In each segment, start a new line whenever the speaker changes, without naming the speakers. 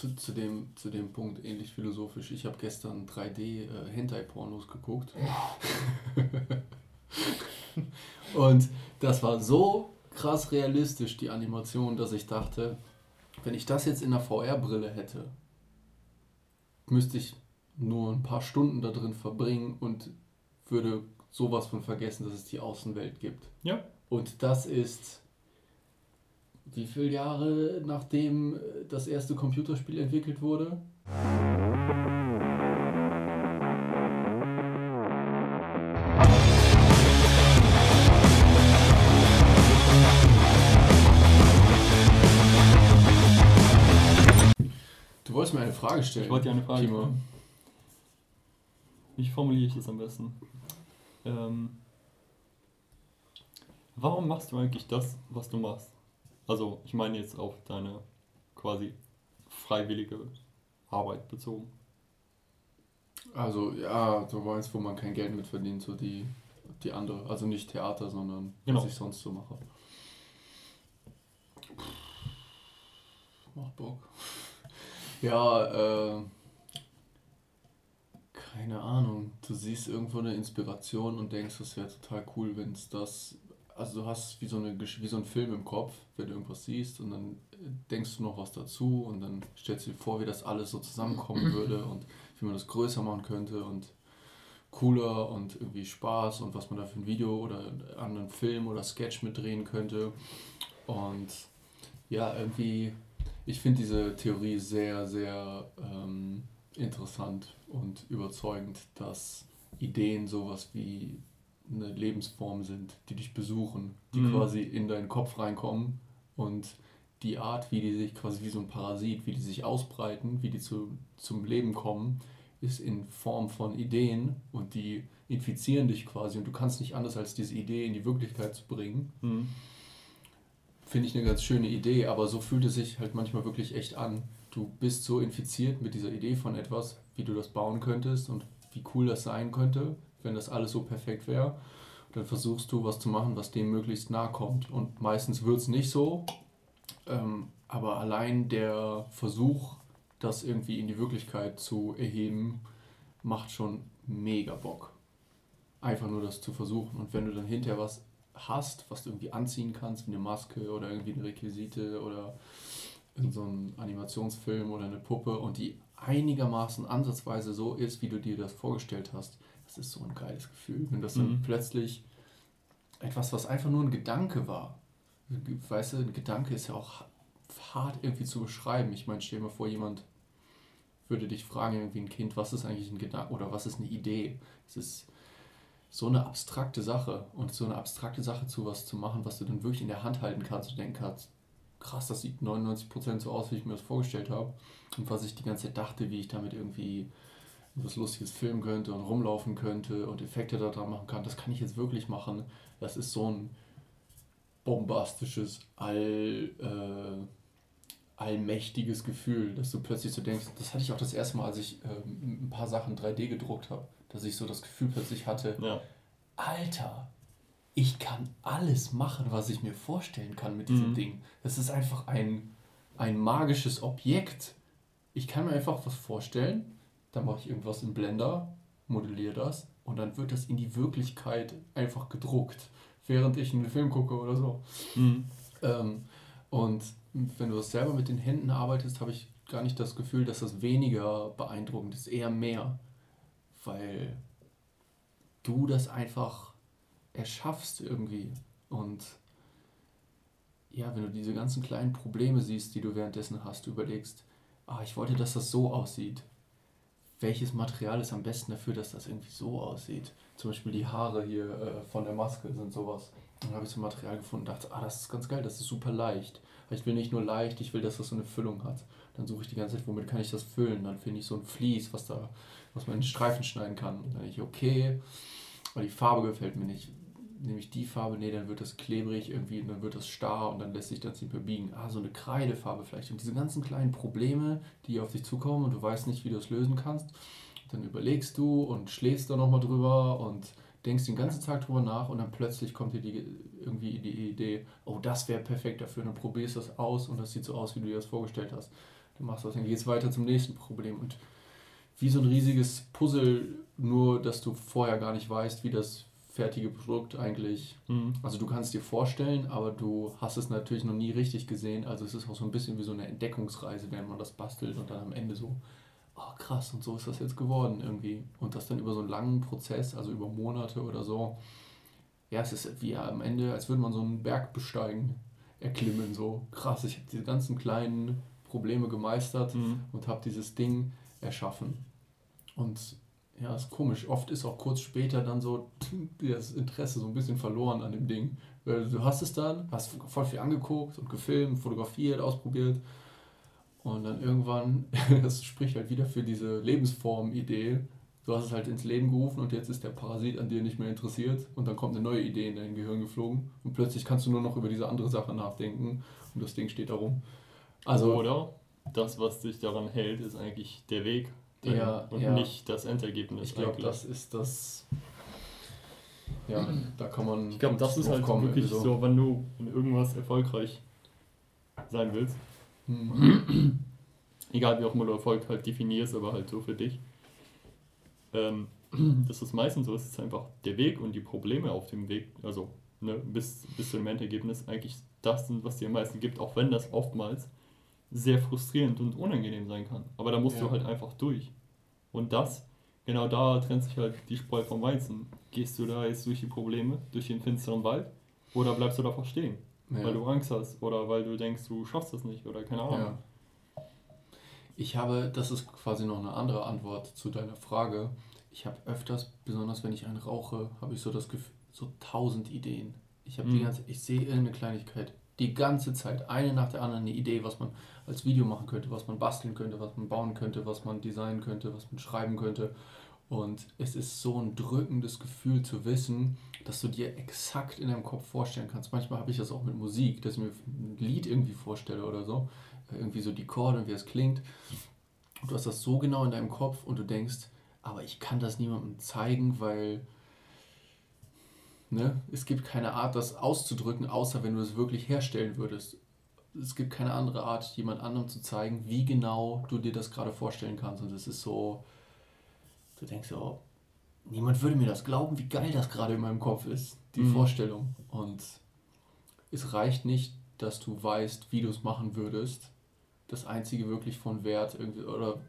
zu, zu, dem, zu dem Punkt ähnlich philosophisch. Ich habe gestern 3D äh, geguckt. und das war so krass realistisch, die Animation, dass ich dachte, wenn ich das jetzt in der VR-Brille hätte, müsste ich nur ein paar Stunden da drin verbringen und würde sowas von vergessen, dass es die Außenwelt gibt. Ja. Und das ist wie viele Jahre nachdem das erste Computerspiel entwickelt wurde? Du wolltest mir eine Frage stellen. Ich wollte dir eine Frage stellen.
Wie formuliere ich das am besten? Ähm, warum machst du eigentlich das, was du machst? Also, ich meine jetzt auf deine quasi freiwillige Arbeit bezogen.
Also, ja, du meinst, wo man kein Geld mit verdient, so die, die andere. Also nicht Theater, sondern genau. was ich sonst so mache. Macht Bock. Ja, äh, keine Ahnung. Du siehst irgendwo eine Inspiration und denkst, das wäre total cool, wenn es das also du hast wie so, eine, wie so ein Film im Kopf, wenn du irgendwas siehst und dann denkst du noch was dazu und dann stellst du dir vor, wie das alles so zusammenkommen würde und wie man das größer machen könnte und cooler und irgendwie Spaß und was man da für ein Video oder einen anderen Film oder Sketch mitdrehen könnte. Und ja, irgendwie, ich finde diese Theorie sehr, sehr ähm, interessant und überzeugend, dass Ideen sowas wie eine Lebensform sind, die dich besuchen, die mhm. quasi in deinen Kopf reinkommen und die Art, wie die sich quasi wie so ein Parasit, wie die sich ausbreiten, wie die zu, zum Leben kommen, ist in Form von Ideen und die infizieren dich quasi und du kannst nicht anders als diese Idee in die Wirklichkeit zu bringen. Mhm. Finde ich eine ganz schöne Idee, aber so fühlt es sich halt manchmal wirklich echt an. Du bist so infiziert mit dieser Idee von etwas, wie du das bauen könntest und wie cool das sein könnte, wenn das alles so perfekt wäre. Dann versuchst du was zu machen, was dem möglichst nahe kommt. Und meistens wird es nicht so. Ähm, aber allein der Versuch, das irgendwie in die Wirklichkeit zu erheben, macht schon mega Bock. Einfach nur das zu versuchen. Und wenn du dann hinterher was hast, was du irgendwie anziehen kannst, wie eine Maske oder irgendwie eine Requisite oder in so einem Animationsfilm oder eine Puppe und die einigermaßen ansatzweise so ist, wie du dir das vorgestellt hast, das ist so ein geiles Gefühl, wenn das dann mhm. plötzlich etwas, was einfach nur ein Gedanke war. Weißt du, ein Gedanke ist ja auch hart irgendwie zu beschreiben. Ich meine, stell dir mal vor, jemand würde dich fragen, irgendwie ein Kind, was ist eigentlich ein Gedanke oder was ist eine Idee? Es ist so eine abstrakte Sache und so eine abstrakte Sache zu was zu machen, was du dann wirklich in der Hand halten kannst und denken kannst, krass, das sieht 99% so aus, wie ich mir das vorgestellt habe. Und was ich die ganze Zeit dachte, wie ich damit irgendwie was Lustiges filmen könnte und rumlaufen könnte und Effekte da dran machen kann, das kann ich jetzt wirklich machen. Das ist so ein bombastisches, all, äh, allmächtiges Gefühl, dass du plötzlich so denkst, das hatte ich auch das erste Mal, als ich ähm, ein paar Sachen 3D gedruckt habe, dass ich so das Gefühl plötzlich hatte, ja. Alter, ich kann alles machen, was ich mir vorstellen kann mit diesem mhm. Ding. Das ist einfach ein, ein magisches Objekt. Ich kann mir einfach was vorstellen dann mache ich irgendwas im Blender, modelliere das und dann wird das in die Wirklichkeit einfach gedruckt, während ich einen Film gucke oder so. Mhm. Ähm, und wenn du das selber mit den Händen arbeitest, habe ich gar nicht das Gefühl, dass das weniger beeindruckend ist, eher mehr, weil du das einfach erschaffst irgendwie und ja, wenn du diese ganzen kleinen Probleme siehst, die du währenddessen hast, du überlegst, ah, ich wollte, dass das so aussieht welches Material ist am besten dafür, dass das irgendwie so aussieht. Zum Beispiel die Haare hier äh, von der Maske sind sowas. Dann habe ich so ein Material gefunden und dachte, ah, das ist ganz geil, das ist super leicht. ich will nicht nur leicht, ich will, dass das so eine Füllung hat. Dann suche ich die ganze Zeit, womit kann ich das füllen. Dann finde ich so ein Vlies, was da, was man in Streifen schneiden kann. Dann denke ich, okay, aber die Farbe gefällt mir nicht nehme ich die Farbe, nee, dann wird das klebrig irgendwie und dann wird das starr und dann lässt sich das nicht mehr biegen. Ah, so eine Kreidefarbe vielleicht. Und diese ganzen kleinen Probleme, die auf dich zukommen und du weißt nicht, wie du es lösen kannst, dann überlegst du und schläfst da nochmal drüber und denkst den ganzen Tag drüber nach und dann plötzlich kommt dir die, irgendwie die Idee, oh, das wäre perfekt dafür. Und dann probierst du das aus und das sieht so aus, wie du dir das vorgestellt hast. dann machst du das, dann gehst du weiter zum nächsten Problem. Und wie so ein riesiges Puzzle, nur dass du vorher gar nicht weißt, wie das fertige Produkt eigentlich. Mhm. Also du kannst dir vorstellen, aber du hast es natürlich noch nie richtig gesehen. Also es ist auch so ein bisschen wie so eine Entdeckungsreise, wenn man das bastelt und dann am Ende so, oh krass, und so ist das jetzt geworden irgendwie. Und das dann über so einen langen Prozess, also über Monate oder so. Ja, es ist wie am Ende, als würde man so einen Berg besteigen, erklimmen, so krass. Ich habe diese ganzen kleinen Probleme gemeistert mhm. und habe dieses Ding erschaffen. Und ja, ist komisch. Oft ist auch kurz später dann so das Interesse so ein bisschen verloren an dem Ding. Du hast es dann, hast voll viel angeguckt und gefilmt, fotografiert, ausprobiert. Und dann irgendwann, das spricht halt wieder für diese Lebensform-Idee. Du hast es halt ins Leben gerufen und jetzt ist der Parasit an dir nicht mehr interessiert und dann kommt eine neue Idee in dein Gehirn geflogen und plötzlich kannst du nur noch über diese andere Sache nachdenken und das Ding steht da rum.
Also, Oder das, was dich daran hält, ist eigentlich der Weg ja, und ja. nicht das Endergebnis.
Ich glaube, das ist das. Ja, da kann man.
Ich glaube, das ist halt kommen, wirklich so. so, wenn du in irgendwas erfolgreich sein willst. Mhm. Egal wie auch immer du Erfolg halt definierst, aber halt so für dich. Ähm, das ist meistens so, es ist einfach der Weg und die Probleme auf dem Weg, also ne, bis, bis zu dem Endergebnis eigentlich das sind, was dir am meisten gibt, auch wenn das oftmals sehr frustrierend und unangenehm sein kann. Aber da musst ja. du halt einfach durch. Und das, genau da trennt sich halt die Spreu vom Weizen. Gehst du da jetzt durch die Probleme, durch den finsteren Wald, oder bleibst du davor stehen? Ja. Weil du Angst hast oder weil du denkst, du schaffst das nicht oder keine Ahnung. Ja.
Ich habe, das ist quasi noch eine andere Antwort zu deiner Frage. Ich habe öfters, besonders wenn ich einen rauche, habe ich so das Gefühl, so tausend Ideen. Ich habe mhm. die ganze, ich sehe irgendeine Kleinigkeit die ganze Zeit, eine nach der anderen, eine Idee, was man als Video machen könnte, was man basteln könnte, was man bauen könnte, was man designen könnte, was man schreiben könnte. Und es ist so ein drückendes Gefühl zu wissen, dass du dir exakt in deinem Kopf vorstellen kannst. Manchmal habe ich das auch mit Musik, dass ich mir ein Lied irgendwie vorstelle oder so. Irgendwie so die Chorde und wie es klingt. Und du hast das so genau in deinem Kopf und du denkst, aber ich kann das niemandem zeigen, weil Ne? Es gibt keine Art, das auszudrücken, außer wenn du es wirklich herstellen würdest. Es gibt keine andere Art, jemand anderem zu zeigen, wie genau du dir das gerade vorstellen kannst. Und es ist so, du denkst so, oh, niemand würde mir das glauben, wie geil das gerade in meinem Kopf ist, die mhm. Vorstellung. Und es reicht nicht, dass du weißt, wie du es machen würdest. Das Einzige wirklich von Wert irgendwie, oder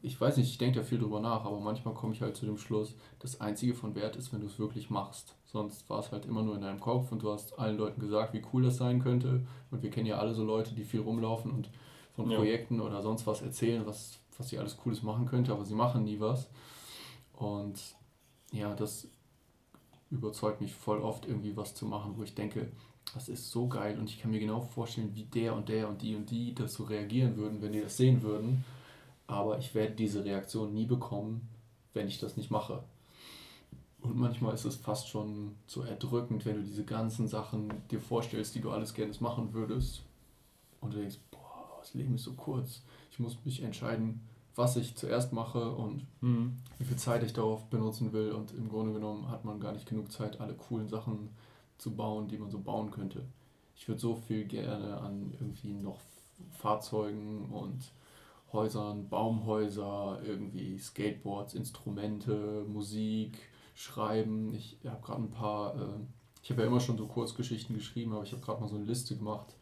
ich weiß nicht, ich denke da viel drüber nach, aber manchmal komme ich halt zu dem Schluss, das Einzige von Wert ist, wenn du es wirklich machst. Sonst war es halt immer nur in deinem Kopf und du hast allen Leuten gesagt, wie cool das sein könnte. Und wir kennen ja alle so Leute, die viel rumlaufen und von ja. Projekten oder sonst was erzählen, was, was sie alles Cooles machen könnte, aber sie machen nie was. Und ja, das überzeugt mich voll oft, irgendwie was zu machen, wo ich denke, das ist so geil und ich kann mir genau vorstellen, wie der und der und die und die das so reagieren würden, wenn die das sehen würden aber ich werde diese Reaktion nie bekommen, wenn ich das nicht mache. Und manchmal ist es fast schon so erdrückend, wenn du diese ganzen Sachen dir vorstellst, die du alles gerne machen würdest. Und du denkst, boah, das Leben ist so kurz. Ich muss mich entscheiden, was ich zuerst mache und mhm. wie viel Zeit ich darauf benutzen will. Und im Grunde genommen hat man gar nicht genug Zeit, alle coolen Sachen zu bauen, die man so bauen könnte. Ich würde so viel gerne an irgendwie noch Fahrzeugen und Häusern, Baumhäuser, irgendwie Skateboards, Instrumente, Musik, Schreiben. Ich habe gerade ein paar, äh, ich habe ja immer schon so Kurzgeschichten geschrieben, aber ich habe gerade mal so eine Liste gemacht,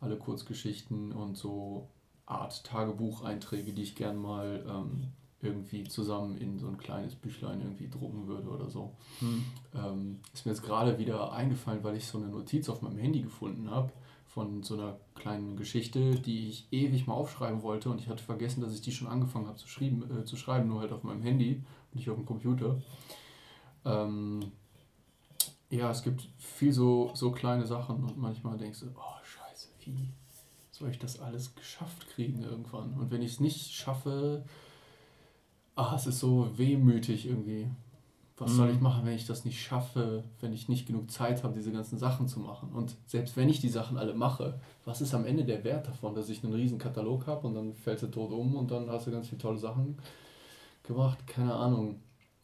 alle Kurzgeschichten und so Art Tagebucheinträge, die ich gern mal ähm, irgendwie zusammen in so ein kleines Büchlein irgendwie drucken würde oder so. Hm. Ähm, ist mir jetzt gerade wieder eingefallen, weil ich so eine Notiz auf meinem Handy gefunden habe von so einer kleinen Geschichte, die ich ewig mal aufschreiben wollte und ich hatte vergessen, dass ich die schon angefangen habe zu, äh, zu schreiben, nur halt auf meinem Handy und nicht auf dem Computer. Ähm, ja, es gibt viel so, so kleine Sachen und manchmal denkst du, oh scheiße, wie soll ich das alles geschafft kriegen irgendwann? Und wenn ich es nicht schaffe, ah, es ist so wehmütig irgendwie was mhm. soll ich mhm. machen, wenn ich das nicht schaffe, wenn ich nicht genug Zeit habe, diese ganzen Sachen zu machen? Und selbst wenn ich die Sachen alle mache, was ist am Ende der Wert davon, dass ich einen riesen Katalog habe und dann fällst du tot um und dann hast du ganz viele tolle Sachen gemacht? Keine Ahnung.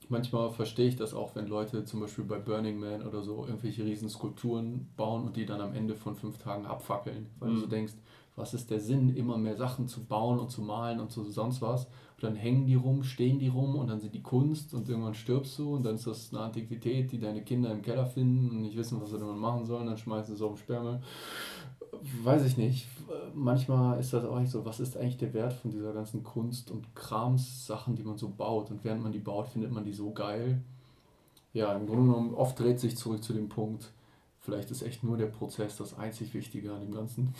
Manchmal verstehe ich das auch, wenn Leute zum Beispiel bei Burning Man oder so irgendwelche riesen Skulpturen bauen und die dann am Ende von fünf Tagen abfackeln, weil mhm. du so denkst, was ist der Sinn, immer mehr Sachen zu bauen und zu malen und so sonst was. Und dann hängen die rum, stehen die rum und dann sind die Kunst und irgendwann stirbst du und dann ist das eine Antiquität, die deine Kinder im Keller finden und nicht wissen, was sie damit machen sollen, dann schmeißen sie es auf den Sperrmüll. Weiß ich nicht. Manchmal ist das auch nicht so, was ist eigentlich der Wert von dieser ganzen Kunst- und Krams-Sachen, die man so baut? Und während man die baut, findet man die so geil. Ja, im Grunde genommen, oft dreht sich zurück zu dem Punkt, vielleicht ist echt nur der Prozess das einzig Wichtige an dem Ganzen.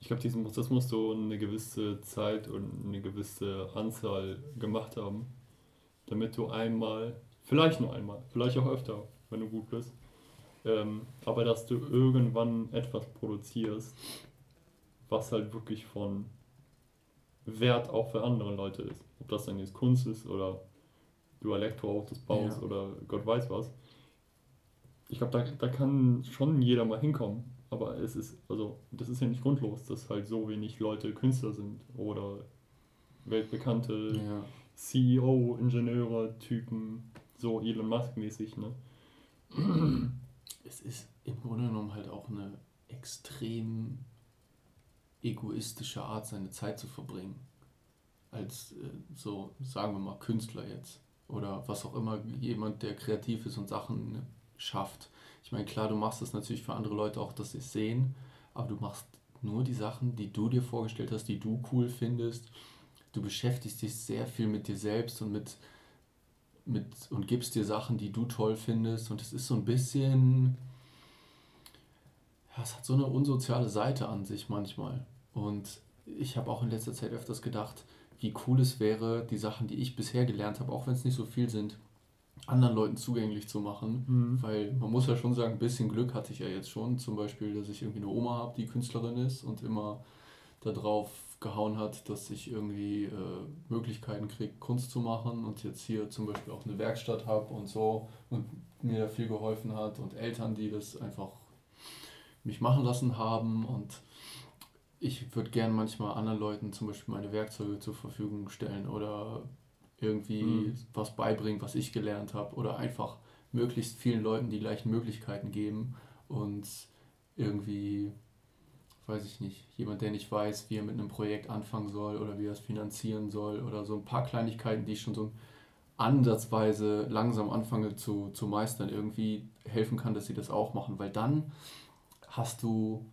Ich glaube, diesen Prozess musst du eine gewisse Zeit und eine gewisse Anzahl gemacht haben, damit du einmal, vielleicht nur einmal, vielleicht auch öfter, wenn du gut bist, ähm, aber dass du irgendwann etwas produzierst, was halt wirklich von Wert auch für andere Leute ist. Ob das dann jetzt Kunst ist oder du Elektroautos baust ja. oder Gott weiß was. Ich glaube, da, da kann schon jeder mal hinkommen. Aber es ist, also, das ist ja nicht grundlos, dass halt so wenig Leute Künstler sind oder weltbekannte ja. CEO, Ingenieure, Typen, so Elon Musk-mäßig, ne?
Es ist im Grunde genommen halt auch eine extrem egoistische Art, seine Zeit zu verbringen. Als äh, so, sagen wir mal, Künstler jetzt. Oder was auch immer, jemand, der kreativ ist und Sachen schafft. Ich meine, klar, du machst das natürlich für andere Leute auch, dass sie es sehen, aber du machst nur die Sachen, die du dir vorgestellt hast, die du cool findest. Du beschäftigst dich sehr viel mit dir selbst und mit, mit und gibst dir Sachen, die du toll findest. Und es ist so ein bisschen, ja, es hat so eine unsoziale Seite an sich manchmal. Und ich habe auch in letzter Zeit öfters gedacht, wie cool es wäre, die Sachen, die ich bisher gelernt habe, auch wenn es nicht so viel sind, anderen Leuten zugänglich zu machen. Mhm. Weil man muss ja schon sagen, ein bisschen Glück hatte ich ja jetzt schon. Zum Beispiel, dass ich irgendwie eine Oma habe, die Künstlerin ist und immer darauf gehauen hat, dass ich irgendwie äh, Möglichkeiten kriege, Kunst zu machen und jetzt hier zum Beispiel auch eine Werkstatt habe und so und mir da viel geholfen hat und Eltern, die das einfach mich machen lassen haben und ich würde gern manchmal anderen Leuten zum Beispiel meine Werkzeuge zur Verfügung stellen oder irgendwie mhm. was beibringen, was ich gelernt habe oder einfach möglichst vielen Leuten die gleichen Möglichkeiten geben und irgendwie, weiß ich nicht, jemand, der nicht weiß, wie er mit einem Projekt anfangen soll oder wie er es finanzieren soll oder so ein paar Kleinigkeiten, die ich schon so ansatzweise langsam anfange zu, zu meistern, irgendwie helfen kann, dass sie das auch machen, weil dann hast du,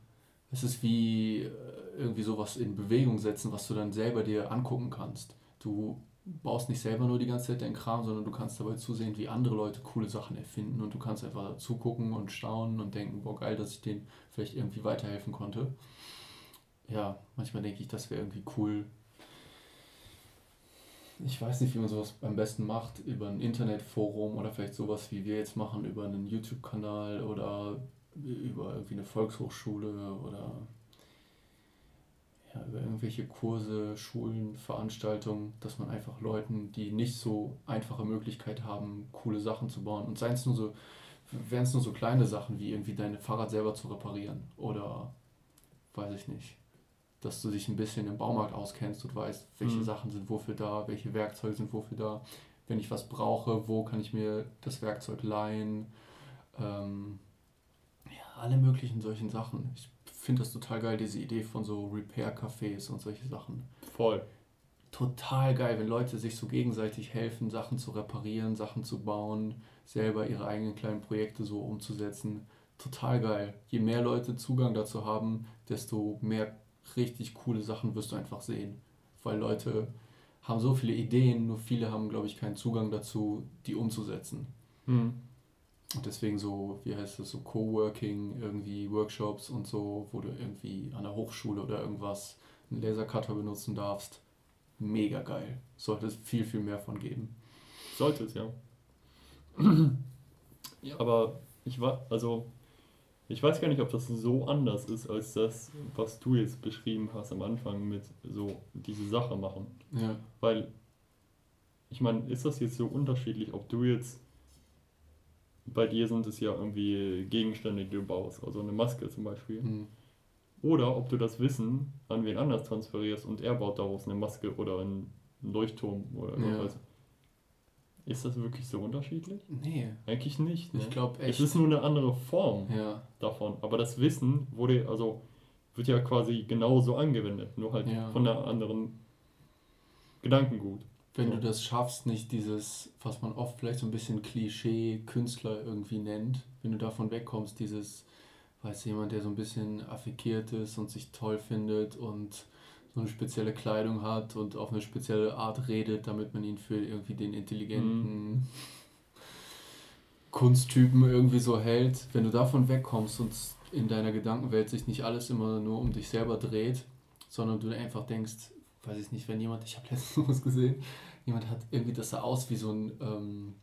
es ist wie äh, irgendwie sowas in Bewegung setzen, was du dann selber dir angucken kannst. Du baust nicht selber nur die ganze Zeit deinen Kram, sondern du kannst dabei zusehen, wie andere Leute coole Sachen erfinden und du kannst einfach zugucken und staunen und denken, boah geil, dass ich denen vielleicht irgendwie weiterhelfen konnte. Ja, manchmal denke ich, das wäre irgendwie cool. Ich weiß nicht, wie man sowas am besten macht, über ein Internetforum oder vielleicht sowas, wie wir jetzt machen, über einen YouTube-Kanal oder über irgendwie eine Volkshochschule oder ja, über irgendwelche Kurse, Schulen, Veranstaltungen, dass man einfach Leuten, die nicht so einfache Möglichkeit haben, coole Sachen zu bauen und seien es nur so, wären es nur so kleine Sachen wie irgendwie dein Fahrrad selber zu reparieren oder weiß ich nicht, dass du dich ein bisschen im Baumarkt auskennst und weißt, welche mhm. Sachen sind wofür da, welche Werkzeuge sind wofür da, wenn ich was brauche, wo kann ich mir das Werkzeug leihen, ähm, ja, alle möglichen solchen Sachen. Ich finde das total geil, diese Idee von so Repair-Cafés und solche Sachen. Voll. Total geil, wenn Leute sich so gegenseitig helfen, Sachen zu reparieren, Sachen zu bauen, selber ihre eigenen kleinen Projekte so umzusetzen. Total geil. Je mehr Leute Zugang dazu haben, desto mehr richtig coole Sachen wirst du einfach sehen. Weil Leute haben so viele Ideen, nur viele haben, glaube ich, keinen Zugang dazu, die umzusetzen. Mhm. Und deswegen so, wie heißt es, so Coworking, irgendwie Workshops und so, wo du irgendwie an der Hochschule oder irgendwas einen Lasercutter benutzen darfst. Mega geil. Sollte es viel, viel mehr von geben.
Sollte es, ja. ja. Aber ich war, also, ich weiß gar nicht, ob das so anders ist, als das, was du jetzt beschrieben hast am Anfang mit so diese Sache machen. Ja. Weil, ich meine, ist das jetzt so unterschiedlich, ob du jetzt bei dir sind es ja irgendwie Gegenstände, die du baust, also eine Maske zum Beispiel. Mhm. Oder ob du das Wissen an wen anders transferierst und er baut daraus eine Maske oder einen Leuchtturm oder irgendwas. Ja. Ist das wirklich so unterschiedlich? Nee. Eigentlich nicht. Ne? Ich glaube echt. Es ist nur eine andere Form ja. davon. Aber das Wissen wurde, also wird ja quasi genauso angewendet, nur halt ja. von einer anderen Gedankengut.
Wenn du das schaffst, nicht dieses, was man oft vielleicht so ein bisschen Klischee-Künstler irgendwie nennt, wenn du davon wegkommst, dieses, weiß jemand, der so ein bisschen affikiert ist und sich toll findet und so eine spezielle Kleidung hat und auf eine spezielle Art redet, damit man ihn für irgendwie den intelligenten mhm. Kunsttypen irgendwie so hält. Wenn du davon wegkommst und in deiner Gedankenwelt sich nicht alles immer nur um dich selber dreht, sondern du einfach denkst, weiß ich nicht, wenn jemand, ich habe letztens was gesehen, jemand hat irgendwie, das sah aus wie so ein, ähm,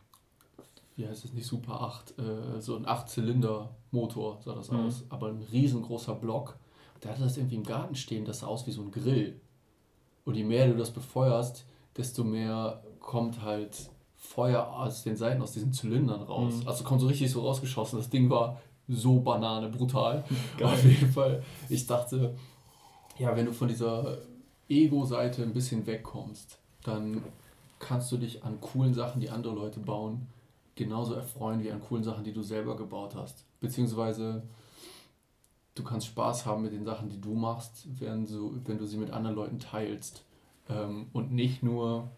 wie heißt es nicht, Super 8, äh, so ein 8-Zylinder-Motor sah das mhm. aus, aber ein riesengroßer Block. Der hatte das irgendwie im Garten stehen, das sah aus wie so ein Grill. Und je mehr du das befeuerst, desto mehr kommt halt Feuer aus den Seiten, aus diesen Zylindern raus. Mhm. Also kommt so richtig so rausgeschossen. Das Ding war so banane brutal. Geil. Auf jeden Fall. Ich dachte, ja, wenn du von dieser Ego-Seite ein bisschen wegkommst, dann kannst du dich an coolen Sachen, die andere Leute bauen, genauso erfreuen wie an coolen Sachen, die du selber gebaut hast. Beziehungsweise du kannst Spaß haben mit den Sachen, die du machst, wenn du, wenn du sie mit anderen Leuten teilst. Ähm, und nicht nur,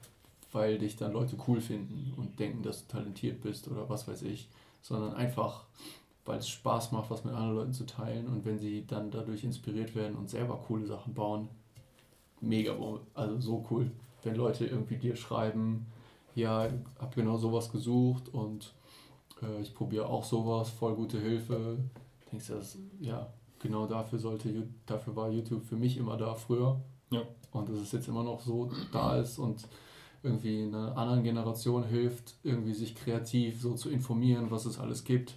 weil dich dann Leute cool finden und denken, dass du talentiert bist oder was weiß ich, sondern einfach, weil es Spaß macht, was mit anderen Leuten zu teilen und wenn sie dann dadurch inspiriert werden und selber coole Sachen bauen, mega, also so cool, wenn Leute irgendwie dir schreiben, ja, hab genau sowas gesucht und äh, ich probiere auch sowas, voll gute Hilfe, denkst du, das, ja, genau dafür sollte, dafür war YouTube für mich immer da früher. Ja. Und dass es jetzt immer noch so da ist und irgendwie einer anderen Generation hilft, irgendwie sich kreativ so zu informieren, was es alles gibt.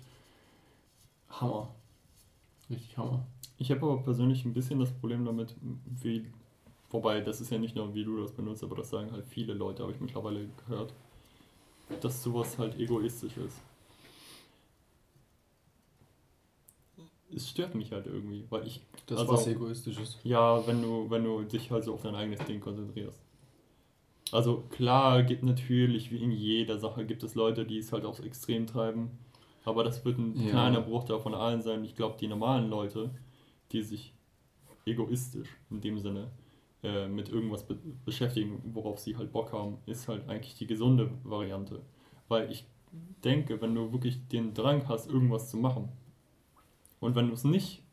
Hammer. Richtig Hammer.
Ich habe aber persönlich ein bisschen das Problem damit, wie, wobei das ist ja nicht nur, wie du das benutzt, aber das sagen halt viele Leute, habe ich mittlerweile gehört, dass sowas halt egoistisch ist. Es stört mich halt irgendwie, weil ich. Das also, was egoistisch ist. Ja, wenn du, wenn du dich halt so auf dein eigenes Ding konzentrierst. Also klar, gibt natürlich, wie in jeder Sache, gibt es Leute, die es halt aufs Extrem treiben. Aber das wird ein ja. kleiner Bruchteil von allen sein. Ich glaube, die normalen Leute, die sich egoistisch in dem Sinne äh, mit irgendwas be beschäftigen, worauf sie halt Bock haben, ist halt eigentlich die gesunde Variante. Weil ich denke, wenn du wirklich den Drang hast, irgendwas zu machen, und wenn du es nicht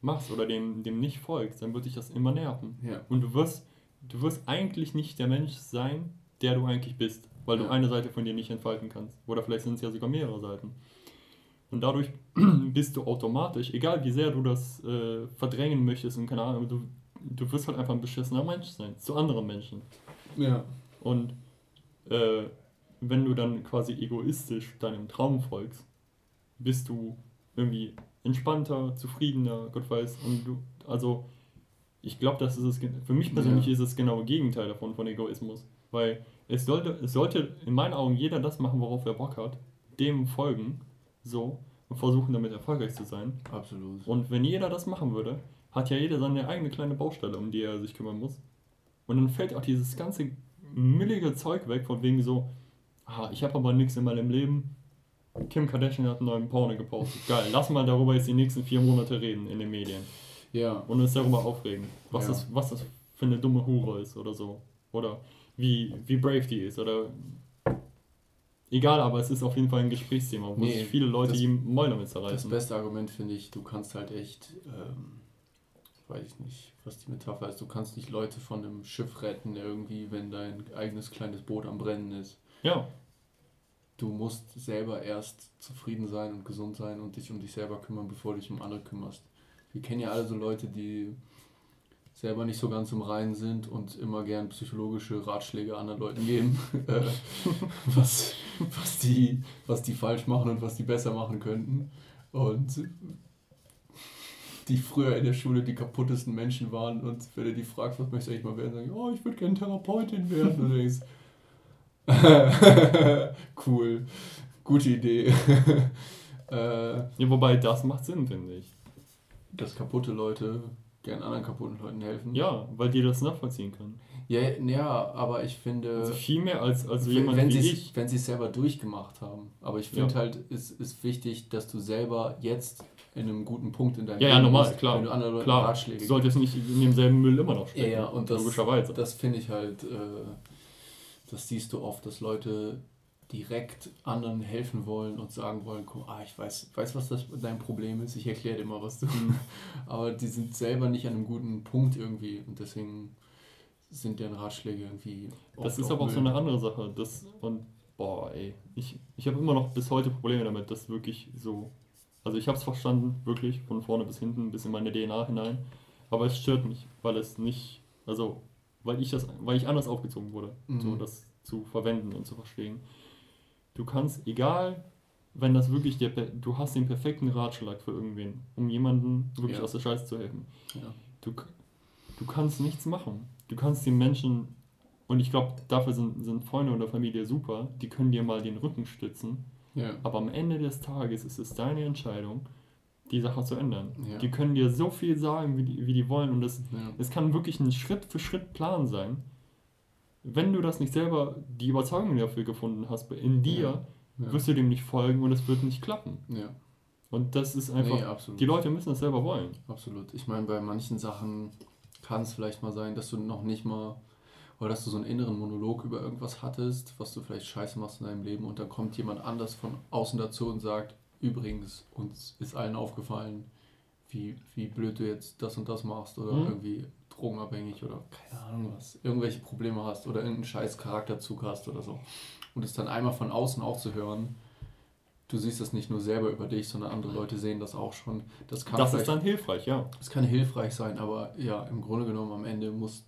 machst oder dem, dem nicht folgst, dann wird dich das immer nerven. Ja. Und du wirst du wirst eigentlich nicht der Mensch sein, der du eigentlich bist, weil du eine Seite von dir nicht entfalten kannst. Oder vielleicht sind es ja sogar mehrere Seiten. Und dadurch bist du automatisch, egal wie sehr du das äh, verdrängen möchtest und keine Ahnung, du, du wirst halt einfach ein beschissener Mensch sein, zu anderen Menschen. Ja. Und äh, wenn du dann quasi egoistisch deinem Traum folgst, bist du irgendwie entspannter, zufriedener, Gott weiß. Und du, also ich glaube, das ist es, für mich persönlich ja. ist es genau das Gegenteil davon, von Egoismus. Weil es sollte, es sollte in meinen Augen jeder das machen, worauf er Bock hat, dem folgen, so, und versuchen damit erfolgreich zu sein. Absolut. Und wenn jeder das machen würde, hat ja jeder seine eigene kleine Baustelle, um die er sich kümmern muss. Und dann fällt auch dieses ganze müllige Zeug weg, von wegen so, ah, ich habe aber nichts in meinem Leben. Kim Kardashian hat einen neuen Porno gepostet. Geil, lass mal darüber jetzt die nächsten vier Monate reden in den Medien. Ja. Und uns darüber aufregen, was, ja. das, was das für eine dumme Hure ist oder so. Oder wie, wie brave die ist oder. Egal, aber es ist auf jeden Fall ein Gesprächsthema, wo nee, sich viele Leute die Mäuler mit
zerreißen. Das beste Argument finde ich, du kannst halt echt, ähm, weiß ich nicht, was die Metapher ist, du kannst nicht Leute von einem Schiff retten irgendwie, wenn dein eigenes kleines Boot am Brennen ist. Ja. Du musst selber erst zufrieden sein und gesund sein und dich um dich selber kümmern, bevor du dich um andere kümmerst wir kennen ja alle so Leute, die selber nicht so ganz im Reinen sind und immer gern psychologische Ratschläge anderen Leuten geben, äh, was, was, die, was die falsch machen und was die besser machen könnten. Und die früher in der Schule die kaputtesten Menschen waren und wenn du die fragst, was möchtest du eigentlich mal werden, sagen, oh, ich würde gerne Therapeutin werden. Und du denkst, cool, gute Idee.
äh, ja, wobei das macht Sinn, finde ich
dass kaputte Leute gern anderen kaputten Leuten helfen.
Ja, weil die das nachvollziehen können.
Ja, ja aber ich finde.
Also viel mehr als, als
jemand wenn wie ich. Wenn sie es selber durchgemacht haben. Aber ich finde ja. halt, es ist wichtig, dass du selber jetzt in einem guten Punkt in deinem
ja, Leben Ja, normal, bist, klar. Wenn du anderen Leuten klar. Ratschläge Du solltest nicht in demselben Müll immer noch
stecken. Ja, ja und das, logischerweise. Das finde ich halt, äh, das siehst du oft, dass Leute direkt anderen helfen wollen und sagen wollen, guck, ah, ich weiß, weiß, was das dein Problem ist, ich erkläre dir mal, was du. Mhm. Aber die sind selber nicht an einem guten Punkt irgendwie und deswegen sind deren Ratschläge irgendwie.
Das ist aber auch so eine andere Sache. Das, und boah, ey, ich, ich habe immer noch bis heute Probleme damit, das wirklich so. Also ich habe es verstanden, wirklich, von vorne bis hinten, bis in meine DNA hinein. Aber es stört mich, weil es nicht, also, weil ich das, weil ich anders aufgezogen wurde, mhm. so das zu verwenden und zu verstehen. Du kannst, egal, wenn das wirklich der, du hast den perfekten Ratschlag für irgendwen, um jemanden wirklich ja. aus der Scheiße zu helfen. Ja. Du, du kannst nichts machen. Du kannst den Menschen, und ich glaube, dafür sind, sind Freunde oder Familie super, die können dir mal den Rücken stützen. Ja. Aber am Ende des Tages ist es deine Entscheidung, die Sache zu ändern. Ja. Die können dir so viel sagen, wie die, wie die wollen. Und es ja. kann wirklich ein Schritt für Schritt Plan sein. Wenn du das nicht selber, die Überzeugung dafür gefunden hast, in dir, wirst du dem nicht folgen und es wird nicht klappen. Und das ist einfach, nee, die Leute müssen das selber wollen.
Absolut. Ich meine, bei manchen Sachen kann es vielleicht mal sein, dass du noch nicht mal oder dass du so einen inneren Monolog über irgendwas hattest, was du vielleicht scheiße machst in deinem Leben und dann kommt jemand anders von außen dazu und sagt, übrigens, uns ist allen aufgefallen, wie, wie blöd du jetzt das und das machst oder mhm. irgendwie drogenabhängig oder keine Ahnung was, irgendwelche Probleme hast oder irgendeinen scheiß Charakterzug hast oder so. Und es dann einmal von außen auch zu hören, du siehst das nicht nur selber über dich, sondern andere Leute sehen das auch schon. Das, kann
das ist dann hilfreich, ja.
Das kann hilfreich sein, aber ja, im Grunde genommen am Ende muss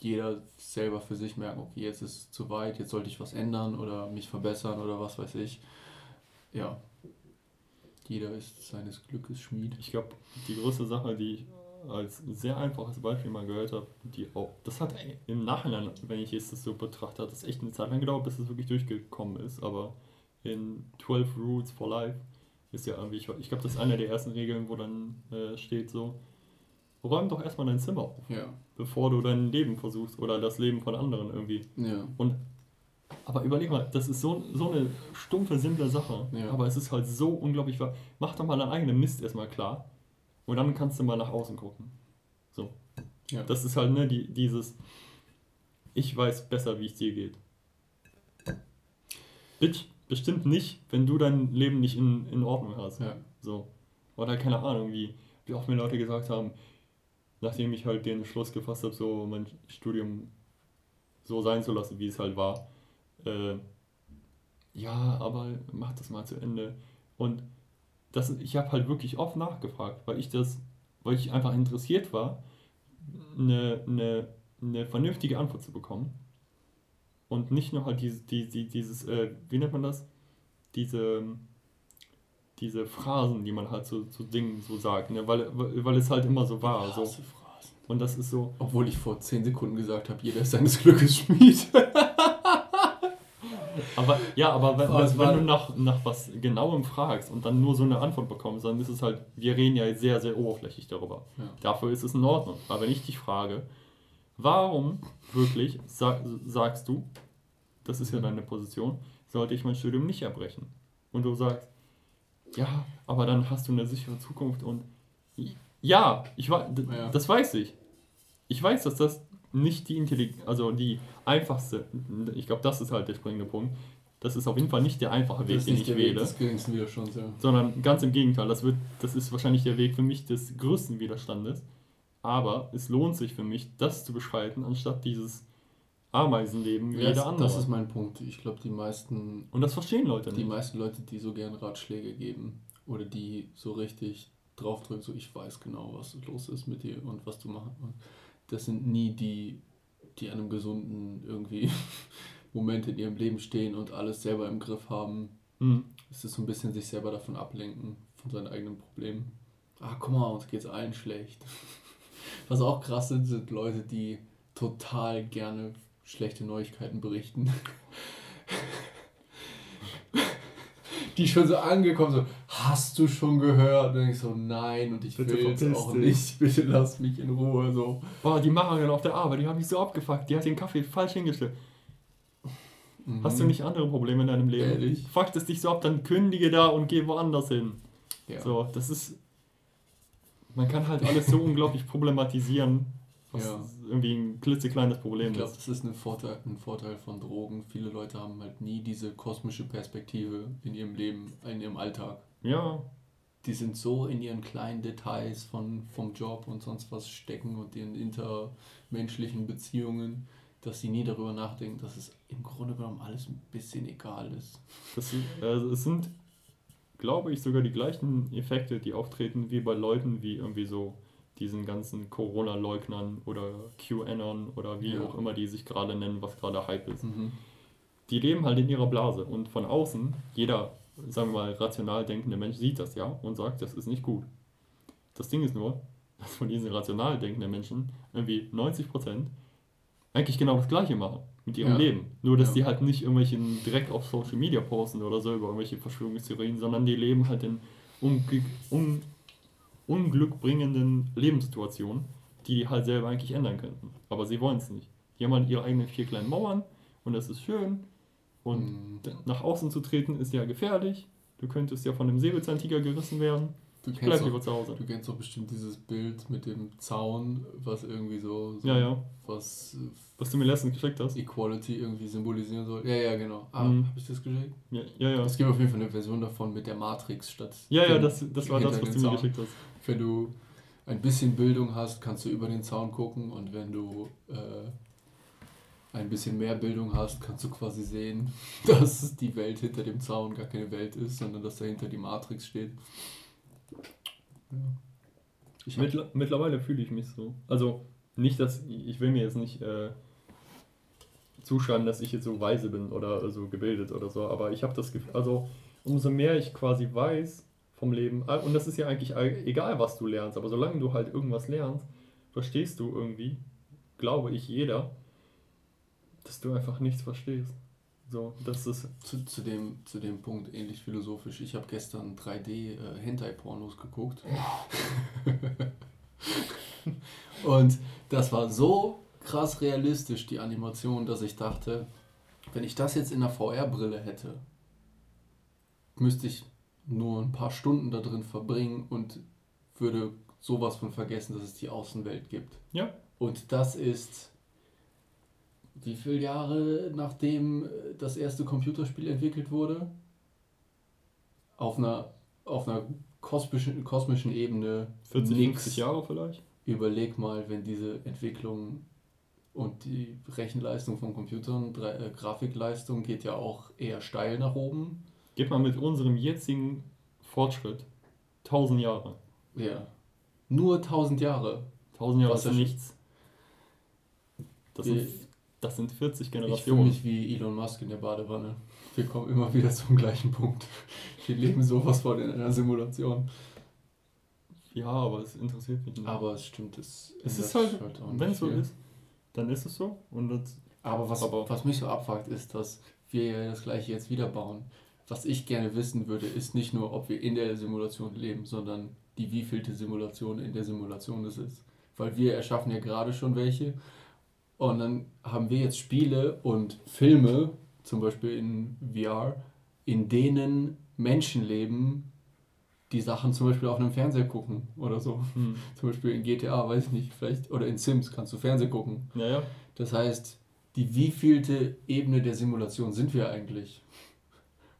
jeder selber für sich merken, okay, jetzt ist es zu weit, jetzt sollte ich was ändern oder mich verbessern oder was weiß ich. Ja, jeder ist seines Glückes Schmied.
Ich glaube, die größte Sache, die ich als sehr einfaches Beispiel mal gehört habe, die auch, das hat im Nachhinein, wenn ich es so betrachte, hat das echt eine Zeit lang gedauert, bis es wirklich durchgekommen ist, aber in 12 Rules for Life ist ja irgendwie, ich, ich glaube, das ist eine der ersten Regeln, wo dann äh, steht so, räum doch erstmal dein Zimmer auf, ja. bevor du dein Leben versuchst oder das Leben von anderen irgendwie. Ja. Und aber überleg mal, das ist so, so eine stumpfe, simple Sache, ja. aber es ist halt so unglaublich wahr. Mach doch mal deinen eigenen Mist erstmal klar und dann kannst du mal nach außen gucken. So. Ja. Das ist halt, ne, die, dieses, ich weiß besser, wie es dir geht. Bitch, bestimmt nicht, wenn du dein Leben nicht in, in Ordnung hast. Ja. So. Oder keine Ahnung, wie, wie oft mir Leute gesagt haben, nachdem ich halt den Schluss gefasst habe, so mein Studium so sein zu lassen, wie es halt war. Äh, ja, aber mach das mal zu Ende. Und das, ich habe halt wirklich oft nachgefragt, weil ich das, weil ich einfach interessiert war, eine, eine, eine vernünftige Antwort zu bekommen. Und nicht nur halt dieses, dieses, dieses äh, wie nennt man das? Diese, diese Phrasen, die man halt zu, zu Dingen so sagt, ne? weil, weil es halt immer so war. So. Und das ist so.
Obwohl ich vor 10 Sekunden gesagt habe, jeder ist seines Glückes Schmied.
aber ja, aber wenn, wenn, wenn, du nach, nach was genauem fragst und dann nur so eine Antwort bekommst, dann ist es halt, wir reden ja sehr, sehr oberflächlich darüber. Ja. Dafür ist es in Ordnung. Aber wenn ich dich frage, Warum wirklich sag, sagst du, das ist ja deine Position, sollte ich mein Studium nicht abbrechen? Und du sagst, ja, aber dann hast du eine sichere Zukunft und ja, ich ja. das weiß ich. Ich weiß, dass das nicht die Intelligenz, also die einfachste, ich glaube, das ist halt der springende Punkt. Das ist auf jeden Fall nicht der einfache Weg, den ich wähle. Des Widerstands, ja. Sondern ganz im Gegenteil, das, wird, das ist wahrscheinlich der Weg für mich des größten Widerstandes. Aber es lohnt sich für mich, das zu beschreiten, anstatt dieses Ameisenleben
wie ja, jeder andere. Das ist mein Punkt. Ich glaube, die meisten.
Und das verstehen Leute
nicht. Die meisten Leute, die so gern Ratschläge geben oder die so richtig draufdrücken, so ich weiß genau, was los ist mit dir und was du machst. Das sind nie die, die an einem gesunden irgendwie Moment in ihrem Leben stehen und alles selber im Griff haben. Mhm. Es ist so ein bisschen sich selber davon ablenken, von seinen eigenen Problemen. Ah, guck mal, uns geht's allen schlecht. Was auch krass sind, sind Leute, die total gerne schlechte Neuigkeiten berichten. die schon so angekommen so, hast du schon gehört? Und ich so, nein, und ich Bitte will jetzt auch dich. nicht, bitte lass mich in Ruhe. So.
Boah, die Macherin auf der Arbeit, die haben mich so abgefuckt, die hat den Kaffee falsch hingestellt. Mhm. Hast du nicht andere Probleme in deinem Leben? Ehrlich? Fuckt es dich so ab, dann kündige da und geh woanders hin. Ja. So, das ist man kann halt alles so unglaublich problematisieren, was ja. irgendwie ein klitzekleines Problem
ich glaub, ist. Ich glaube, das ist ein Vorteil, ein Vorteil von Drogen. Viele Leute haben halt nie diese kosmische Perspektive in ihrem Leben, in ihrem Alltag. Ja. Die sind so in ihren kleinen Details von, vom Job und sonst was stecken und ihren intermenschlichen Beziehungen, dass sie nie darüber nachdenken, dass es im Grunde genommen alles ein bisschen egal ist.
Das also es sind, glaube ich, sogar die gleichen Effekte, die auftreten wie bei Leuten wie irgendwie so diesen ganzen Corona-Leugnern oder QAnon oder wie ja. auch immer die sich gerade nennen, was gerade Hype ist. Mhm. Die leben halt in ihrer Blase und von außen, jeder, sagen wir mal, rational denkende Mensch sieht das ja und sagt, das ist nicht gut. Das Ding ist nur, dass von diesen rational denkenden Menschen irgendwie 90 Prozent eigentlich genau das Gleiche machen mit ihrem ja. Leben. Nur, dass ja. die halt nicht irgendwelche direkt auf Social Media posten oder so über irgendwelche Verschwörungstheorien, sondern die leben halt in um, um, unglückbringenden Lebenssituationen, die die halt selber eigentlich ändern könnten. Aber sie wollen es nicht. Die haben halt ihre eigenen vier kleinen Mauern und das ist schön. Und mhm. nach außen zu treten ist ja gefährlich. Du könntest ja von einem Säbelzahntiger gerissen werden.
Du
ich
bleib lieber zu Hause. Du kennst doch bestimmt dieses Bild mit dem Zaun, was irgendwie so, so
ja, ja. was was du mir letztens geschickt hast.
Equality irgendwie symbolisieren soll. Ja, ja, genau. Ah, mhm. habe ich das geschickt?
Ja, ja, ja.
Es gibt auf jeden Fall eine Version davon mit der Matrix statt.
Ja, ja, das, das war das, was du mir geschickt hast.
Wenn du ein bisschen Bildung hast, kannst du über den Zaun gucken und wenn du äh, ein bisschen mehr Bildung hast, kannst du quasi sehen, dass die Welt hinter dem Zaun gar keine Welt ist, sondern dass dahinter die Matrix steht.
Ja. Mittler mittlerweile fühle ich mich so. Also nicht, dass ich will mir jetzt nicht äh, zuschreiben, dass ich jetzt so weise bin oder so gebildet oder so, aber ich habe das Gefühl, also umso mehr ich quasi weiß vom Leben, äh, und das ist ja eigentlich egal, was du lernst, aber solange du halt irgendwas lernst, verstehst du irgendwie, glaube ich, jeder, dass du einfach nichts verstehst. So, das ist
zu, zu, dem, zu dem Punkt ähnlich philosophisch. Ich habe gestern 3D äh, geguckt. Und das war so krass realistisch, die Animation, dass ich dachte, wenn ich das jetzt in der VR-Brille hätte, müsste ich nur ein paar Stunden da drin verbringen und würde sowas von vergessen, dass es die Außenwelt gibt. Ja. Und das ist wie viele Jahre nachdem das erste Computerspiel entwickelt wurde? Auf einer, auf einer kosmischen, kosmischen Ebene.
40, nix. 50 Jahre vielleicht?
Überleg mal, wenn diese Entwicklung und die Rechenleistung von Computern, äh, Grafikleistung geht ja auch eher steil nach oben.
Geht man mit unserem jetzigen Fortschritt 1000 Jahre.
Ja. Nur 1000 Jahre.
1000 Jahre ist ja nichts. Das sind, das sind 40 Generationen.
Ich fühle mich wie Elon Musk in der Badewanne. Wir kommen immer wieder zum gleichen Punkt. Wir leben sowas von in einer Simulation.
Ja, aber es interessiert mich
nicht. Aber es stimmt, es,
es ist halt, halt wenn es so ist, dann ist es so. Und das,
aber, was, aber was mich so abfuckt, ist, dass wir ja das gleiche jetzt wieder bauen. Was ich gerne wissen würde, ist nicht nur, ob wir in der Simulation leben, sondern die wievielte Simulation in der Simulation es ist. Weil wir erschaffen ja gerade schon welche. Und dann haben wir jetzt Spiele und Filme, zum Beispiel in VR, in denen Menschen leben, die Sachen zum Beispiel auf einem Fernseher gucken oder so. Hm. Zum Beispiel in GTA, weiß ich nicht, vielleicht, oder in Sims kannst du Fernseher gucken. Ja, ja. Das heißt, die wievielte Ebene der Simulation sind wir eigentlich?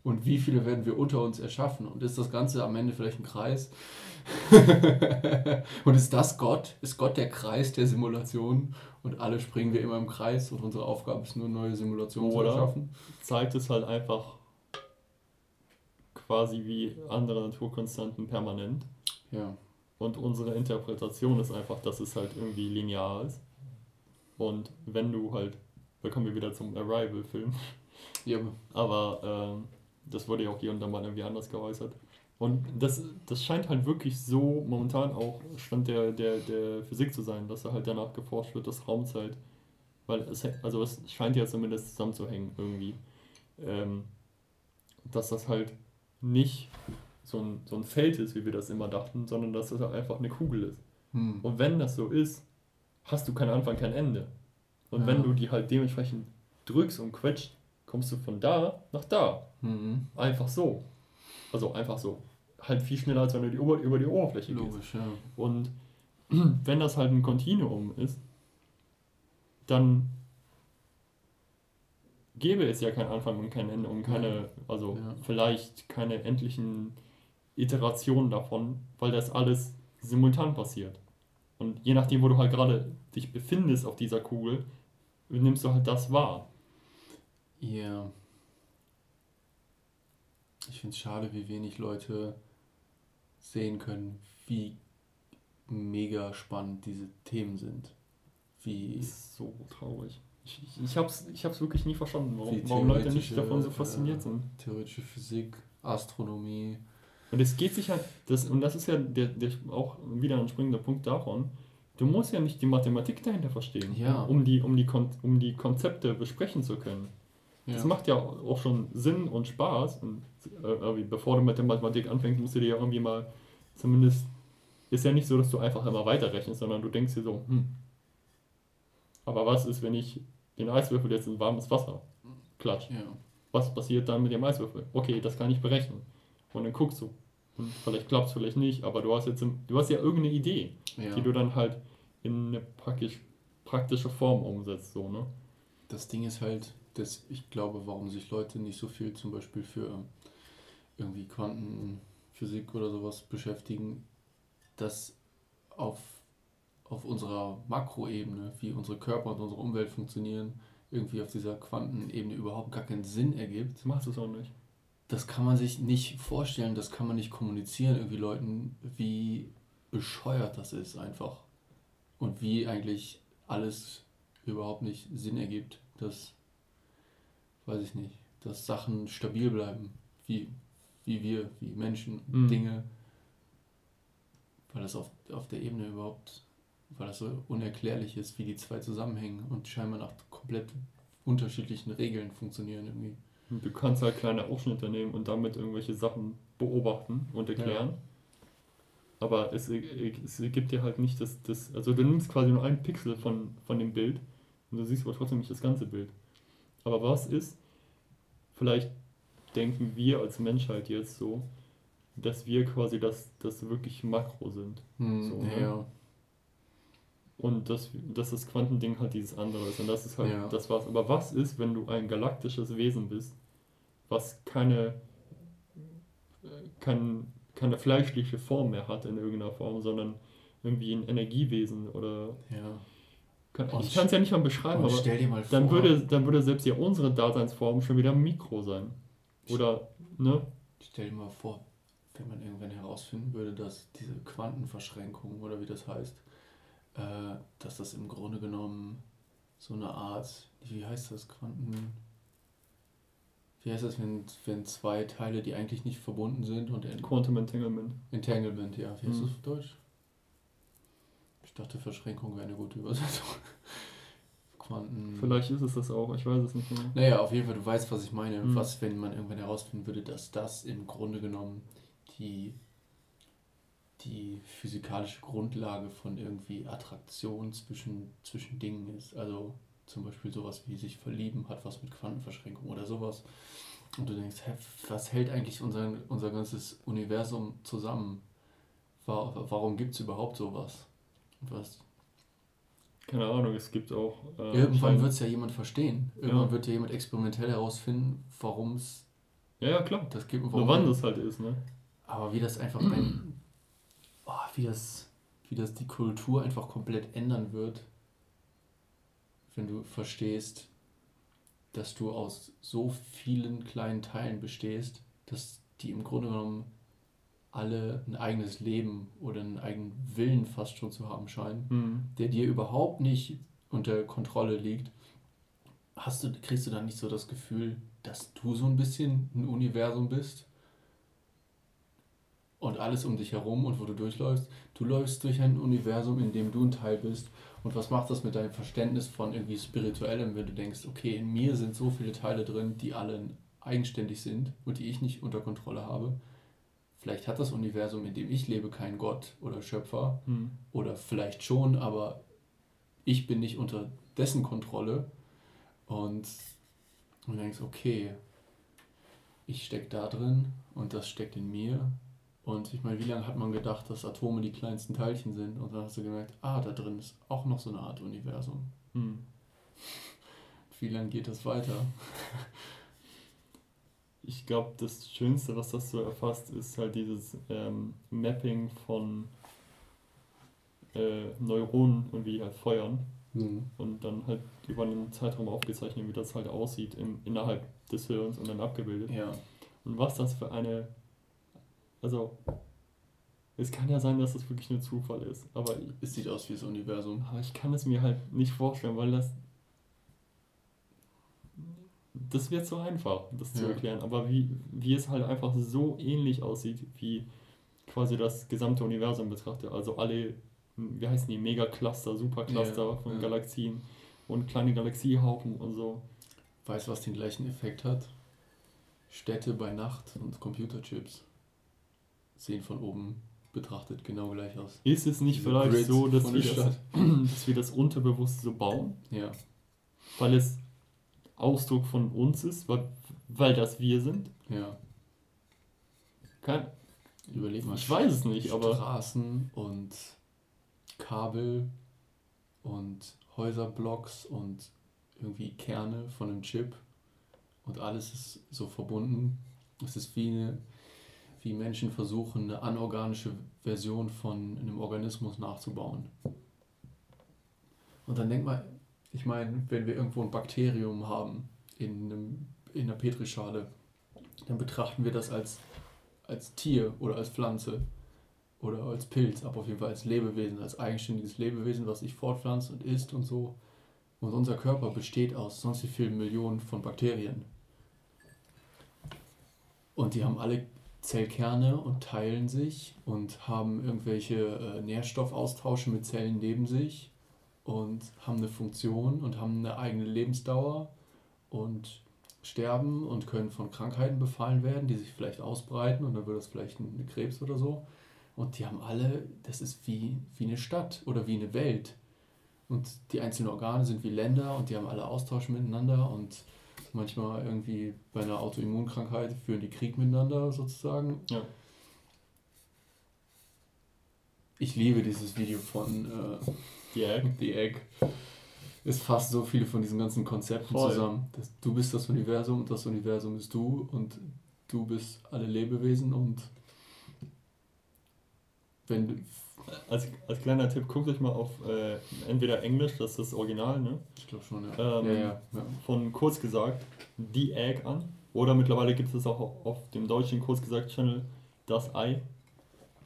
Und wie viele werden wir unter uns erschaffen? Und ist das Ganze am Ende vielleicht ein Kreis? und ist das Gott? Ist Gott der Kreis der Simulation? Und alle springen wir immer im Kreis und unsere Aufgabe ist nur neue Simulationen
Oder zu erschaffen? Zeigt es halt einfach quasi wie andere Naturkonstanten permanent. Ja. Und unsere Interpretation ist einfach, dass es halt irgendwie linear ist. Und wenn du halt, da kommen wir wieder zum Arrival-Film. Ja. Aber äh, das wurde ja auch hier und da mal irgendwie anders geäußert. Und das, das scheint halt wirklich so momentan auch Stand der, der, der Physik zu sein, dass da halt danach geforscht wird, dass Raumzeit, weil es, also es scheint ja zumindest zusammenzuhängen irgendwie, ähm, dass das halt nicht so ein, so ein Feld ist, wie wir das immer dachten, sondern dass das halt einfach eine Kugel ist. Hm. Und wenn das so ist, hast du keinen Anfang, kein Ende. Und ja. wenn du die halt dementsprechend drückst und quetscht, kommst du von da nach da. Mhm. Einfach so. Also einfach so. halt viel schneller, als wenn du die Ober über die Oberfläche Logisch, gehst. Ja. Und wenn das halt ein Kontinuum ist, dann gäbe es ja keinen Anfang und kein Ende und keine, also ja. vielleicht keine endlichen Iterationen davon, weil das alles simultan passiert. Und je nachdem, wo du halt gerade dich befindest auf dieser Kugel, nimmst du halt das wahr.
Ja. Ich finde es schade, wie wenig Leute sehen können, wie mega spannend diese Themen sind. Wie.
Das ist so traurig. Ich, ich, ich habe es ich hab's wirklich nie verstanden, warum, warum Leute nicht davon so fasziniert sind.
Theoretische Physik, Astronomie.
Und es geht sich halt, das, und das ist ja der, der auch wieder ein springender Punkt davon, du musst ja nicht die Mathematik dahinter verstehen, ja. um, die, um, die, um die Konzepte besprechen zu können. Ja. Das macht ja auch schon Sinn und Spaß. Und äh, bevor du mit der Mathematik anfängst, musst du dir ja irgendwie mal zumindest. Ist ja nicht so, dass du einfach immer weiterrechnest, sondern du denkst dir so, hm. Aber was ist, wenn ich den Eiswürfel jetzt in warmes Wasser klatsche? Ja. Was passiert dann mit dem Eiswürfel? Okay, das kann ich berechnen. Und dann guckst du. Und vielleicht klappt es, vielleicht nicht, aber du hast jetzt du hast ja irgendeine Idee, ja. die du dann halt in eine praktisch, praktische Form umsetzt. So, ne?
Das Ding ist halt, dass ich glaube, warum sich Leute nicht so viel zum Beispiel für irgendwie Quantenphysik oder sowas beschäftigen, dass auf, auf unserer Makroebene, wie unsere Körper und unsere Umwelt funktionieren, irgendwie auf dieser Quantenebene überhaupt gar keinen Sinn ergibt. Das
macht es auch nicht.
Das kann man sich nicht vorstellen, das kann man nicht kommunizieren, irgendwie Leuten, wie bescheuert das ist einfach. Und wie eigentlich alles überhaupt nicht Sinn ergibt. Das weiß ich nicht, dass Sachen stabil bleiben, wie, wie wir, wie Menschen, mhm. Dinge, weil das auf, auf der Ebene überhaupt, weil das so unerklärlich ist, wie die zwei zusammenhängen und scheinbar nach komplett unterschiedlichen Regeln funktionieren irgendwie.
Du kannst halt kleine Ausschnitte nehmen und damit irgendwelche Sachen beobachten und erklären. Ja. Aber es, es gibt dir halt nicht das, das, also du nimmst quasi nur einen Pixel von, von dem Bild und du siehst aber trotzdem nicht das ganze Bild. Aber was ist, vielleicht denken wir als Menschheit jetzt so, dass wir quasi das, das wirklich Makro sind. Hm, so, ne? ja. Und dass, dass das Quantending halt dieses andere ist. Und das ist halt ja. das was. Aber was ist, wenn du ein galaktisches Wesen bist, was keine, kein, keine fleischliche Form mehr hat in irgendeiner Form, sondern irgendwie ein Energiewesen oder ja. Kann, ich kann es ja nicht mal beschreiben, aber vor, dann, würde, dann würde selbst ja unsere Daseinsform schon wieder Mikro sein. Oder, ne?
Stell dir mal vor, wenn man irgendwann herausfinden würde, dass diese Quantenverschränkung oder wie das heißt, äh, dass das im Grunde genommen so eine Art, wie heißt das, Quanten. Wie heißt das, wenn, wenn zwei Teile, die eigentlich nicht verbunden sind und.
Quantum Entanglement.
Entanglement, ja. Wie heißt mhm. das auf Deutsch? Ich dachte, Verschränkung wäre eine gute Übersetzung.
Quanten. Vielleicht ist es das auch, ich weiß es nicht
mehr. Naja, auf jeden Fall, du weißt, was ich meine. Mhm. Was, wenn man irgendwann herausfinden würde, dass das im Grunde genommen die, die physikalische Grundlage von irgendwie Attraktion zwischen, zwischen Dingen ist. Also zum Beispiel sowas wie sich verlieben hat was mit Quantenverschränkung oder sowas. Und du denkst, hä, was hält eigentlich unser, unser ganzes Universum zusammen? Warum gibt es überhaupt sowas? Was.
Keine Ahnung, es gibt auch.
Äh, Irgendwann wird es ja jemand verstehen. Irgendwann ja. wird ja jemand experimentell herausfinden, warum es.
Ja, ja, klar. Das gibt warum. wann das halt ist, ne?
Aber wie das einfach ein. Oh, wie das. Wie das die Kultur einfach komplett ändern wird, wenn du verstehst, dass du aus so vielen kleinen Teilen bestehst, dass die im Grunde genommen alle ein eigenes Leben oder einen eigenen Willen fast schon zu haben scheinen, mhm. der dir überhaupt nicht unter Kontrolle liegt, hast du, kriegst du dann nicht so das Gefühl, dass du so ein bisschen ein Universum bist und alles um dich herum und wo du durchläufst. Du läufst durch ein Universum, in dem du ein Teil bist. Und was macht das mit deinem Verständnis von irgendwie spirituellem, wenn du denkst, okay, in mir sind so viele Teile drin, die alle eigenständig sind und die ich nicht unter Kontrolle habe Vielleicht hat das Universum, in dem ich lebe, keinen Gott oder Schöpfer. Hm. Oder vielleicht schon, aber ich bin nicht unter dessen Kontrolle. Und du denkst, okay, ich stecke da drin und das steckt in mir. Und ich meine, wie lange hat man gedacht, dass Atome die kleinsten Teilchen sind? Und dann hast du gemerkt, ah, da drin ist auch noch so eine Art Universum. Hm. Wie lange geht das weiter?
Ich glaube, das Schönste, was das so erfasst, ist halt dieses ähm, Mapping von äh, Neuronen und wie die halt feuern. Mhm. Und dann halt über einen Zeitraum aufgezeichnet, wie das halt aussieht im, innerhalb des Hirns und dann abgebildet. Ja. Und was das für eine. Also, es kann ja sein, dass das wirklich nur Zufall ist. Aber
es sieht aus wie das Universum.
Aber ich kann es mir halt nicht vorstellen, weil das. Das wird so einfach, das ja. zu erklären. Aber wie, wie es halt einfach so ähnlich aussieht, wie quasi das gesamte Universum betrachtet. Also alle wie heißen die, Megacluster, Supercluster ja, von ja. Galaxien und kleine Galaxiehaufen und so.
Weißt du, was den gleichen Effekt hat? Städte bei Nacht und Computerchips sehen von oben betrachtet genau gleich aus.
Ist es nicht Diese vielleicht Grid so, dass wir, das, dass wir das unterbewusst so bauen? Ja. Weil es Ausdruck von uns ist, weil, weil das wir sind? Ja.
Kein, Überleg mal. Ich weiß es nicht, aber. Straßen und Kabel und Häuserblocks und irgendwie Kerne von einem Chip und alles ist so verbunden. Es ist wie, eine, wie Menschen versuchen, eine anorganische Version von einem Organismus nachzubauen. Und dann denkt man, ich meine, wenn wir irgendwo ein Bakterium haben in, einem, in einer Petrischale, dann betrachten wir das als, als Tier oder als Pflanze oder als Pilz, aber auf jeden Fall als Lebewesen, als eigenständiges Lebewesen, was sich fortpflanzt und isst und so. Und unser Körper besteht aus sonst wie vielen Millionen von Bakterien. Und die haben alle Zellkerne und teilen sich und haben irgendwelche äh, Nährstoffaustausche mit Zellen neben sich und haben eine Funktion und haben eine eigene Lebensdauer und sterben und können von Krankheiten befallen werden, die sich vielleicht ausbreiten und dann wird das vielleicht eine Krebs oder so. Und die haben alle, das ist wie, wie eine Stadt oder wie eine Welt. Und die einzelnen Organe sind wie Länder und die haben alle Austausch miteinander und manchmal irgendwie bei einer Autoimmunkrankheit führen die Krieg miteinander sozusagen. Ja. Ich liebe dieses Video von äh, The Egg. The Egg. Es fasst so viele von diesen ganzen Konzepten Voll. zusammen. Das, du bist das Universum und das Universum bist du und du bist alle Lebewesen und
wenn als, als kleiner Tipp, guckt euch mal auf äh, entweder Englisch, das ist das Original, ne? Ich glaube schon, ja. Ähm, ja, ja, ja. Von kurz gesagt The Egg an. Oder mittlerweile gibt es auch auf dem deutschen kurz gesagt Channel Das Ei.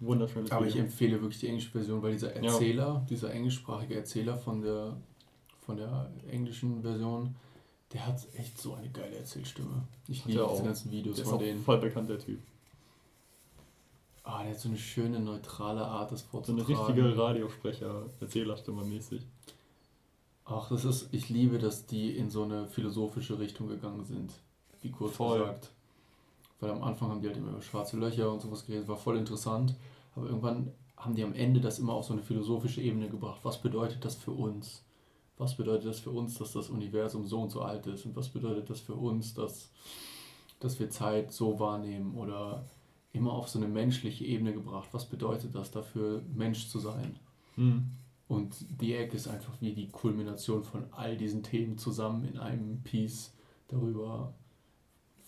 Wunderschönes Aber Video. ich empfehle wirklich die englische Version, weil dieser Erzähler, ja. dieser englischsprachige Erzähler von der, von der englischen Version, der hat echt so eine geile Erzählstimme. Ich liebe diese ganzen Videos
der von denen. Voll bekannter Typ.
Ah, der hat so eine schöne, neutrale Art, das
vorzutragen. So eine richtige Radiosprecher, Erzählerstimme mäßig.
Ach, das ist, ich liebe, dass die in so eine philosophische Richtung gegangen sind, wie kurz voll. gesagt. Weil am Anfang haben die halt immer über schwarze Löcher und sowas geredet, war voll interessant. Aber irgendwann haben die am Ende das immer auf so eine philosophische Ebene gebracht. Was bedeutet das für uns? Was bedeutet das für uns, dass das Universum so und so alt ist? Und was bedeutet das für uns, dass, dass wir Zeit so wahrnehmen? Oder immer auf so eine menschliche Ebene gebracht. Was bedeutet das dafür, Mensch zu sein? Mhm. Und The Egg ist einfach wie die Kulmination von all diesen Themen zusammen in einem Piece darüber,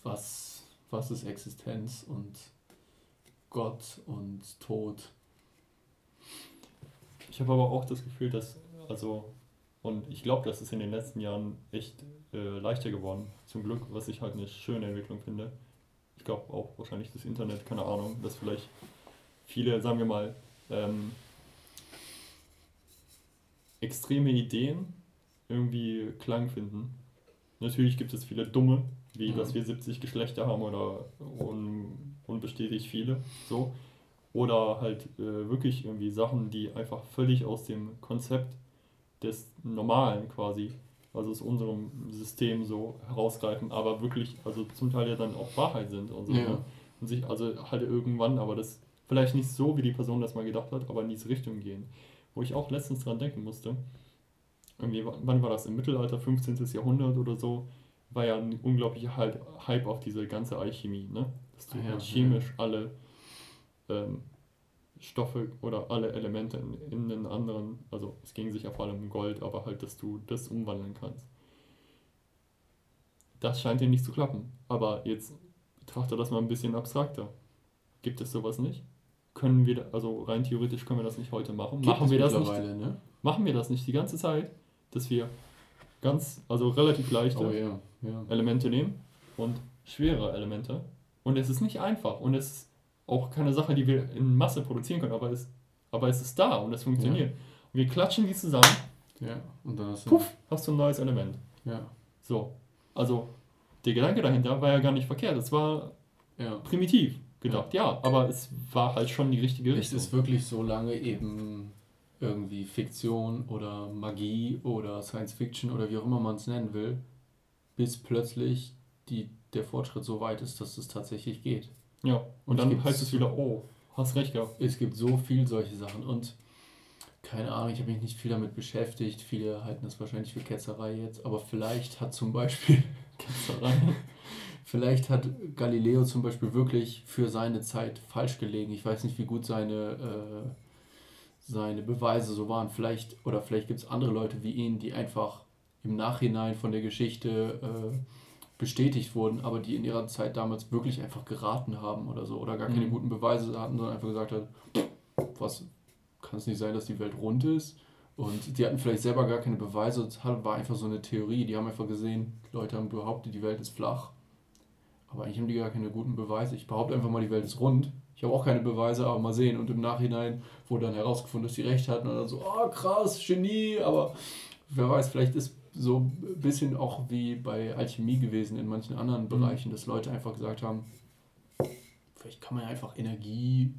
was, was ist Existenz und Gott und Tod.
Ich habe aber auch das Gefühl, dass, also, und ich glaube, das ist in den letzten Jahren echt äh, leichter geworden, zum Glück, was ich halt eine schöne Entwicklung finde ich glaube auch wahrscheinlich das Internet, keine Ahnung, dass vielleicht viele, sagen wir mal, ähm, extreme Ideen irgendwie Klang finden. Natürlich gibt es viele dumme, wie mhm. dass wir 70 Geschlechter haben oder un, unbestätigt viele, so. Oder halt äh, wirklich irgendwie Sachen, die einfach völlig aus dem Konzept des Normalen quasi also aus unserem System so herausgreifen, aber wirklich, also zum Teil ja dann auch Wahrheit sind und so. Ja. Ne? Und sich also halt irgendwann, aber das vielleicht nicht so, wie die Person das mal gedacht hat, aber in diese Richtung gehen. Wo ich auch letztens dran denken musste, irgendwie, wann war das? Im Mittelalter, 15. Jahrhundert oder so, war ja ein unglaublicher halt Hype auf diese ganze Alchemie, ne? Dass du ah, ja, halt chemisch ja. alle ähm, Stoffe oder alle Elemente in, in den anderen, also es ging sich ja vor allem um Gold, aber halt, dass du das umwandeln kannst. Das scheint dir nicht zu klappen. Aber jetzt betrachte das mal ein bisschen abstrakter. Gibt es sowas nicht? Können wir, also rein theoretisch können wir das nicht heute machen. Gibt machen wir das nicht? Ne? Machen wir das nicht die ganze Zeit, dass wir ganz, also relativ leichte oh, yeah. Yeah. Elemente nehmen und schwere Elemente. Und es ist nicht einfach und es ist auch keine Sache, die wir in Masse produzieren können, aber es, aber es ist da und es funktioniert. Ja. Und wir klatschen die zusammen. Ja, und dann hast du. Puff, hast du ein neues Element. Ja. So. Also, der Gedanke dahinter war ja gar nicht verkehrt. Es war ja. primitiv gedacht, ja. ja. aber es war halt schon die richtige
Richtung. Es ist wirklich so lange eben irgendwie Fiktion oder Magie oder Science Fiction oder wie auch immer man es nennen will, bis plötzlich die, der Fortschritt so weit ist, dass es tatsächlich geht. Ja, und, und dann heißt es wieder, oh, hast recht gehabt. Es gibt so viel solche Sachen und keine Ahnung, ich habe mich nicht viel damit beschäftigt. Viele halten das wahrscheinlich für Ketzerei jetzt, aber vielleicht hat zum Beispiel Ketzerei. vielleicht hat Galileo zum Beispiel wirklich für seine Zeit falsch gelegen. Ich weiß nicht, wie gut seine, äh, seine Beweise so waren. Vielleicht, oder vielleicht gibt es andere Leute wie ihn, die einfach im Nachhinein von der Geschichte äh, bestätigt wurden, aber die in ihrer Zeit damals wirklich einfach geraten haben oder so oder gar keine mhm. guten Beweise hatten, sondern einfach gesagt hat, was kann es nicht sein, dass die Welt rund ist? Und die hatten vielleicht selber gar keine Beweise, es war einfach so eine Theorie. Die haben einfach gesehen, Leute haben behauptet, die Welt ist flach. Aber eigentlich haben die gar keine guten Beweise. Ich behaupte einfach mal, die Welt ist rund. Ich habe auch keine Beweise, aber mal sehen. Und im Nachhinein wurde dann herausgefunden, dass die recht hatten. Und dann so, oh krass, Genie. Aber wer weiß, vielleicht ist so ein bisschen auch wie bei Alchemie gewesen in manchen anderen mhm. Bereichen, dass Leute einfach gesagt haben, vielleicht kann man einfach Energie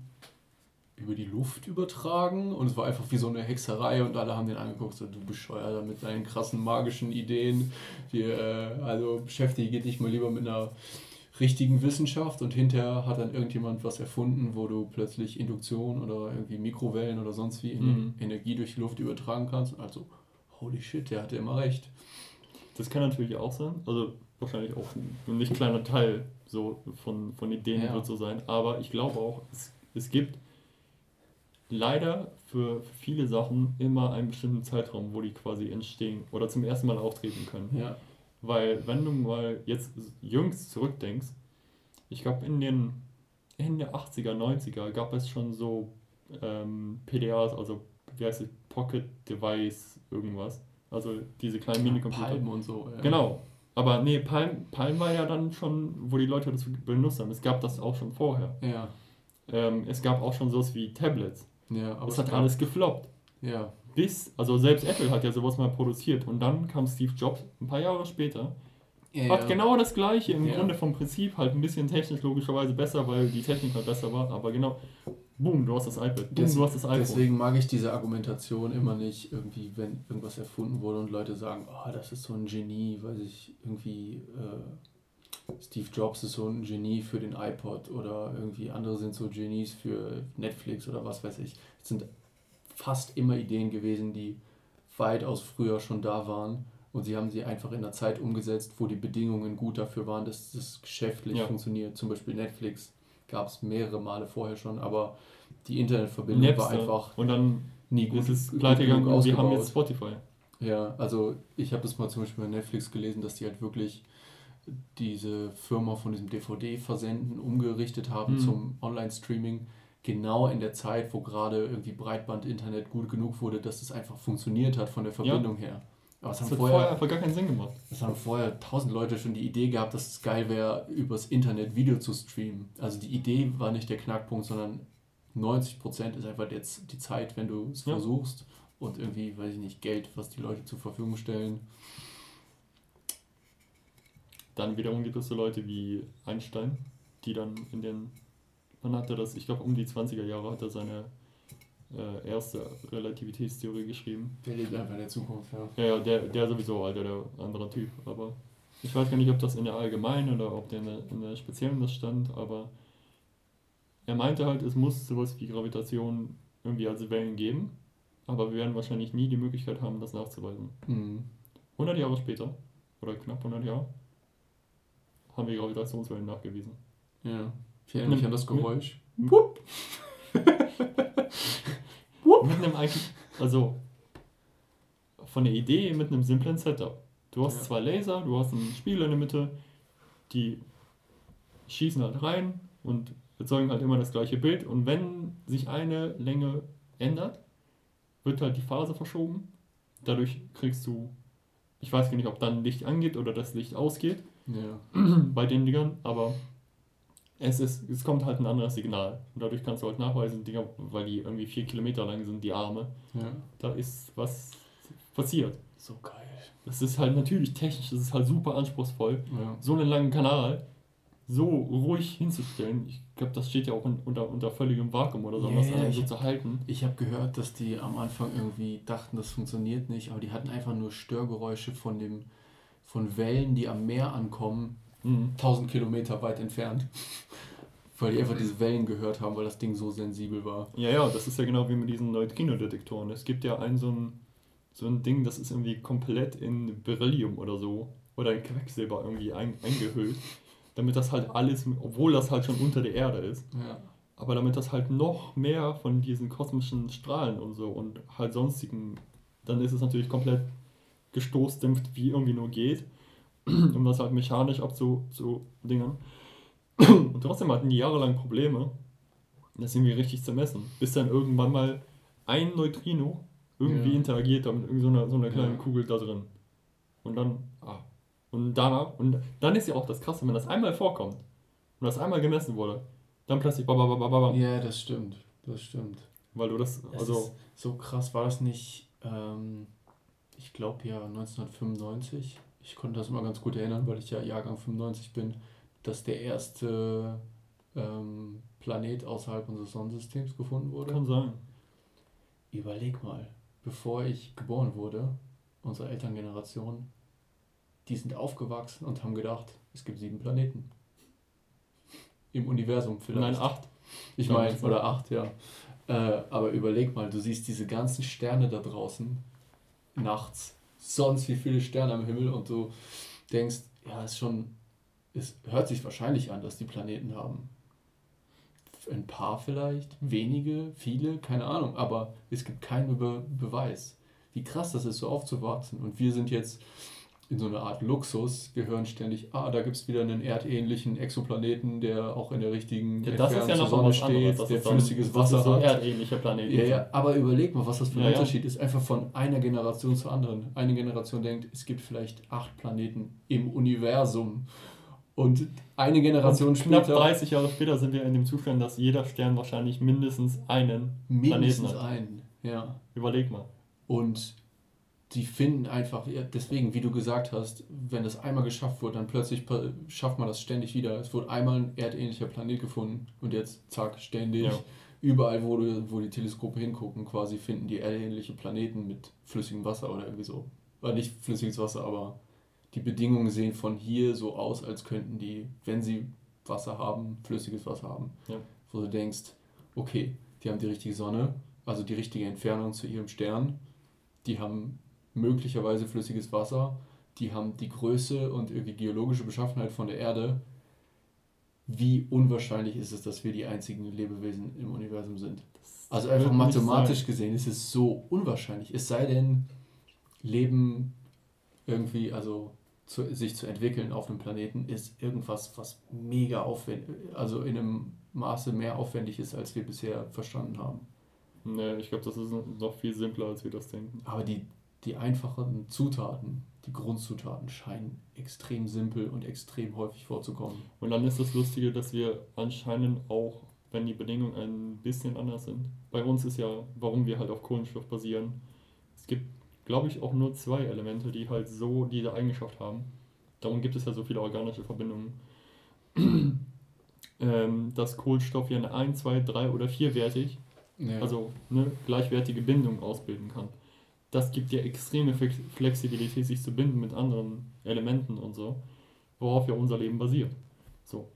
über die Luft übertragen und es war einfach wie so eine Hexerei und alle haben den angeguckt, so du bescheuerter mit deinen krassen magischen Ideen, die, äh, also beschäftige dich mal lieber mit einer richtigen Wissenschaft und hinterher hat dann irgendjemand was erfunden, wo du plötzlich Induktion oder irgendwie Mikrowellen oder sonst wie mhm. Energie durch die Luft übertragen kannst. Also holy shit, der hatte immer recht.
Das kann natürlich auch sein. Also wahrscheinlich auch ein nicht kleiner Teil so von, von Ideen ja. wird so sein. Aber ich glaube auch, es, es gibt leider für viele Sachen immer einen bestimmten Zeitraum, wo die quasi entstehen oder zum ersten Mal auftreten können. Ja. Weil wenn du mal jetzt jüngst zurückdenkst, ich glaube in den Ende 80er, 90er gab es schon so ähm, PDAs, also wie heißt es, Pocket Device irgendwas. Also diese kleinen Minicomputer. Palm und so. Ja. Genau. Aber nee, Palm, Palm war ja dann schon, wo die Leute das benutzt haben. Es gab das auch schon vorher. Ja. Ähm, es gab auch schon sowas wie Tablets. Ja, aber es hat alles gefloppt. Ja. Bis, also selbst Apple hat ja sowas mal produziert und dann kam Steve Jobs ein paar Jahre später. Ja, hat ja. genau das gleiche, im ja. Grunde vom Prinzip halt ein bisschen technisch logischerweise besser, weil die Technik halt besser war, aber genau boom, du hast das iPad, boom,
Des, du hast das iPhone. Deswegen mag ich diese Argumentation immer nicht, irgendwie, wenn irgendwas erfunden wurde und Leute sagen, oh, das ist so ein Genie, weiß ich, irgendwie äh, Steve Jobs ist so ein Genie für den iPod oder irgendwie andere sind so Genies für Netflix oder was weiß ich. Es sind fast immer Ideen gewesen, die weitaus früher schon da waren und sie haben sie einfach in der Zeit umgesetzt, wo die Bedingungen gut dafür waren, dass das geschäftlich ja. funktioniert. Zum Beispiel Netflix gab es mehrere Male vorher schon, aber die Internetverbindung Napster. war einfach und dann nie gut. Ist es pleite gegangen und wir haben jetzt Spotify. Ja, also ich habe das mal zum Beispiel bei Netflix gelesen, dass die halt wirklich diese Firma von diesem DVD-Versenden umgerichtet haben mhm. zum Online-Streaming, genau in der Zeit, wo gerade irgendwie Breitband-Internet gut genug wurde, dass es einfach funktioniert hat von der Verbindung ja. her. Aber das, hat vorher, vorher einfach gar keinen Sinn gemacht. Es haben vorher tausend Leute schon die Idee gehabt, dass es geil wäre, übers Internet Video zu streamen. Also die Idee war nicht der Knackpunkt, sondern 90% ist einfach jetzt die Zeit, wenn du es ja. versuchst und irgendwie, weiß ich nicht, Geld, was die Leute zur Verfügung stellen.
Dann wiederum gibt es so Leute wie Einstein, die dann in den, wann hatte das, ich glaube um die 20er Jahre hat er seine äh, erste Relativitätstheorie geschrieben. Der lebt einfach in der Zukunft, ja. Ja, ja der, der sowieso, Alter, der andere Typ. Aber ich weiß gar nicht, ob das in der allgemeinen oder ob der in der, in der speziellen das stand, aber er meinte halt, es muss sowas wie Gravitation irgendwie als Wellen geben, aber wir werden wahrscheinlich nie die Möglichkeit haben, das nachzuweisen. Mhm. 100 Jahre später, oder knapp 100 Jahre, haben wir Gravitationswellen nachgewiesen. Ja, ich erinnere mich an das Geräusch. Wupp. mit einem eigentlich, also von der Idee mit einem simplen Setup. Du hast ja. zwei Laser, du hast einen Spiegel in der Mitte, die schießen halt rein und erzeugen halt immer das gleiche Bild. Und wenn sich eine Länge ändert, wird halt die Phase verschoben. Dadurch kriegst du, ich weiß gar nicht, ob dann Licht angeht oder das Licht ausgeht ja. bei den Dingern, aber es, ist, es kommt halt ein anderes Signal. Und dadurch kannst du halt nachweisen, Dinger, weil die irgendwie vier Kilometer lang sind, die Arme, ja. da ist was passiert.
So geil.
Das ist halt natürlich technisch, das ist halt super anspruchsvoll, ja. so einen langen Kanal so ruhig hinzustellen. Ich glaube, das steht ja auch unter, unter völligem Vakuum oder so, yeah,
das so zu halten. Ich habe gehört, dass die am Anfang irgendwie dachten, das funktioniert nicht, aber die hatten einfach nur Störgeräusche von dem von Wellen, die am Meer ankommen, mhm. 1000 Kilometer weit entfernt. weil die einfach diese Wellen gehört haben, weil das Ding so sensibel war.
Ja, ja, das ist ja genau wie mit diesen Neutrino-Detektoren. Es gibt ja ein so ein, so ein Ding, das ist irgendwie komplett in Beryllium oder so oder in Quecksilber irgendwie ein, eingehüllt damit das halt alles, obwohl das halt schon unter der Erde ist, ja. aber damit das halt noch mehr von diesen kosmischen Strahlen und so und halt sonstigen, dann ist es natürlich komplett gestoßdämpft, wie irgendwie nur geht, um das halt mechanisch abzudingern. Und trotzdem hatten die jahrelang Probleme, das irgendwie richtig zu messen, bis dann irgendwann mal ein Neutrino irgendwie ja. interagiert mit irgendeiner so einer kleinen ja. Kugel da drin. Und dann, ah, und danach, und dann ist ja auch das Krasse, wenn das einmal vorkommt und das einmal gemessen wurde, dann plötzlich
bababababam. Ja, das stimmt. Das stimmt.
Weil du das,
das also. so krass war das nicht, ähm, ich glaube ja 1995. Ich konnte das immer ganz gut erinnern, weil ich ja Jahrgang 95 bin, dass der erste ähm, Planet außerhalb unseres Sonnensystems gefunden wurde.
Kann sein.
Überleg mal, bevor ich geboren wurde, unsere Elterngeneration, die sind aufgewachsen und haben gedacht, es gibt sieben Planeten. Im Universum vielleicht. Nein, acht. Ich meine, oder acht, ja. Äh, aber überleg mal, du siehst diese ganzen Sterne da draußen nachts, sonst wie viele Sterne am Himmel und du denkst, ja, es ist schon, es hört sich wahrscheinlich an, dass die Planeten haben. Ein paar vielleicht, wenige, viele, keine Ahnung, aber es gibt keinen Be Beweis. Wie krass das ist, so aufzuwachsen. Und wir sind jetzt in so eine Art Luxus, wir hören ständig, ah, da gibt es wieder einen erdähnlichen Exoplaneten, der auch in der richtigen ja, das ist ja noch Sonne steht, der flüssiges Wasser ist so hat. erdähnlicher Planet. Ja, ja, aber überleg mal, was das für ein ja, Unterschied ja. ist, einfach von einer Generation zur anderen. Eine Generation denkt, es gibt vielleicht acht Planeten im Universum. Und eine Generation
und knapp später. 30 Jahre später sind wir in dem Zustand, dass jeder Stern wahrscheinlich mindestens einen mindestens Planeten hat. einen, ja. Überleg mal.
Und die finden einfach, deswegen, wie du gesagt hast, wenn das einmal geschafft wurde, dann plötzlich schafft man das ständig wieder. Es wurde einmal ein erdähnlicher Planet gefunden und jetzt, zack, ständig. Ja. Überall, wo, du, wo die Teleskope hingucken, quasi finden die erdähnliche Planeten mit flüssigem Wasser oder irgendwie so. Oder nicht flüssiges Wasser, aber die Bedingungen sehen von hier so aus, als könnten die, wenn sie Wasser haben, flüssiges Wasser haben. Ja. Wo du denkst, okay, die haben die richtige Sonne, also die richtige Entfernung zu ihrem Stern, die haben möglicherweise flüssiges Wasser, die haben die Größe und irgendwie geologische Beschaffenheit von der Erde. Wie unwahrscheinlich ist es, dass wir die einzigen Lebewesen im Universum sind? Also einfach mathematisch gesehen ist es so unwahrscheinlich. Es sei denn, Leben irgendwie, also zu, sich zu entwickeln auf einem Planeten, ist irgendwas, was mega aufwendig, also in einem Maße mehr aufwendig ist, als wir bisher verstanden haben.
Ne, ich glaube, das ist noch viel simpler, als wir das denken.
Aber die, die einfachen Zutaten, die Grundzutaten scheinen extrem simpel und extrem häufig vorzukommen.
Und dann ist das Lustige, dass wir anscheinend auch, wenn die Bedingungen ein bisschen anders sind, bei uns ist ja, warum wir halt auf Kohlenstoff basieren, es gibt, glaube ich, auch nur zwei Elemente, die halt so diese Eigenschaft haben. Darum gibt es ja so viele organische Verbindungen. ähm, dass Kohlenstoff ja eine 1, 2, 3 oder 4-wertig, ja. also eine gleichwertige Bindung ausbilden kann das gibt dir extreme Flexibilität, sich zu binden mit anderen Elementen und so, worauf ja unser Leben basiert. So.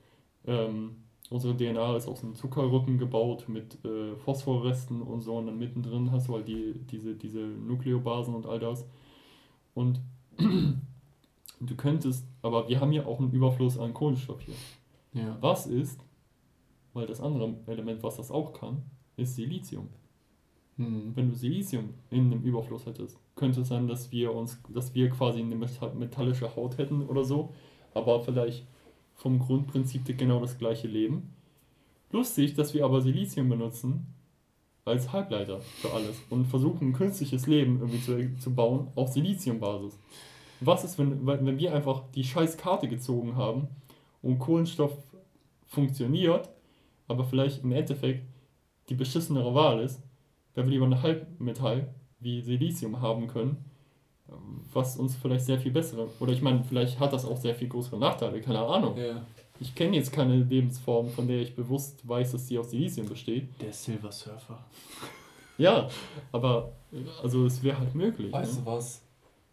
Ähm, unsere DNA ist aus einem Zuckerrücken gebaut mit äh, Phosphorresten und so und dann mittendrin hast du halt die, diese, diese Nukleobasen und all das. Und du könntest, aber wir haben ja auch einen Überfluss an Kohlenstoff hier. Ja. Was ist, weil das andere Element, was das auch kann, ist Silizium. Hm. Wenn du Silizium in einem Überfluss hättest, könnte es sein, dass wir uns, dass wir quasi eine metallische Haut hätten oder so, aber vielleicht vom Grundprinzip genau das gleiche Leben. Lustig, dass wir aber Silizium benutzen als Halbleiter für alles und versuchen, ein künstliches Leben irgendwie zu, zu bauen auf Siliziumbasis. Was ist, wenn, wenn wir einfach die scheiß Karte gezogen haben und Kohlenstoff funktioniert, aber vielleicht im Endeffekt die beschissenere Wahl ist, wenn wir lieber ein Halbmetall wie Silizium haben können, was uns vielleicht sehr viel bessere, oder ich meine, vielleicht hat das auch sehr viel größere Nachteile, keine Ahnung. Ja. Ich kenne jetzt keine Lebensform, von der ich bewusst weiß, dass sie aus Silizium besteht.
Der Silver Surfer.
Ja, aber also es wäre halt möglich.
Weißt ne? du was?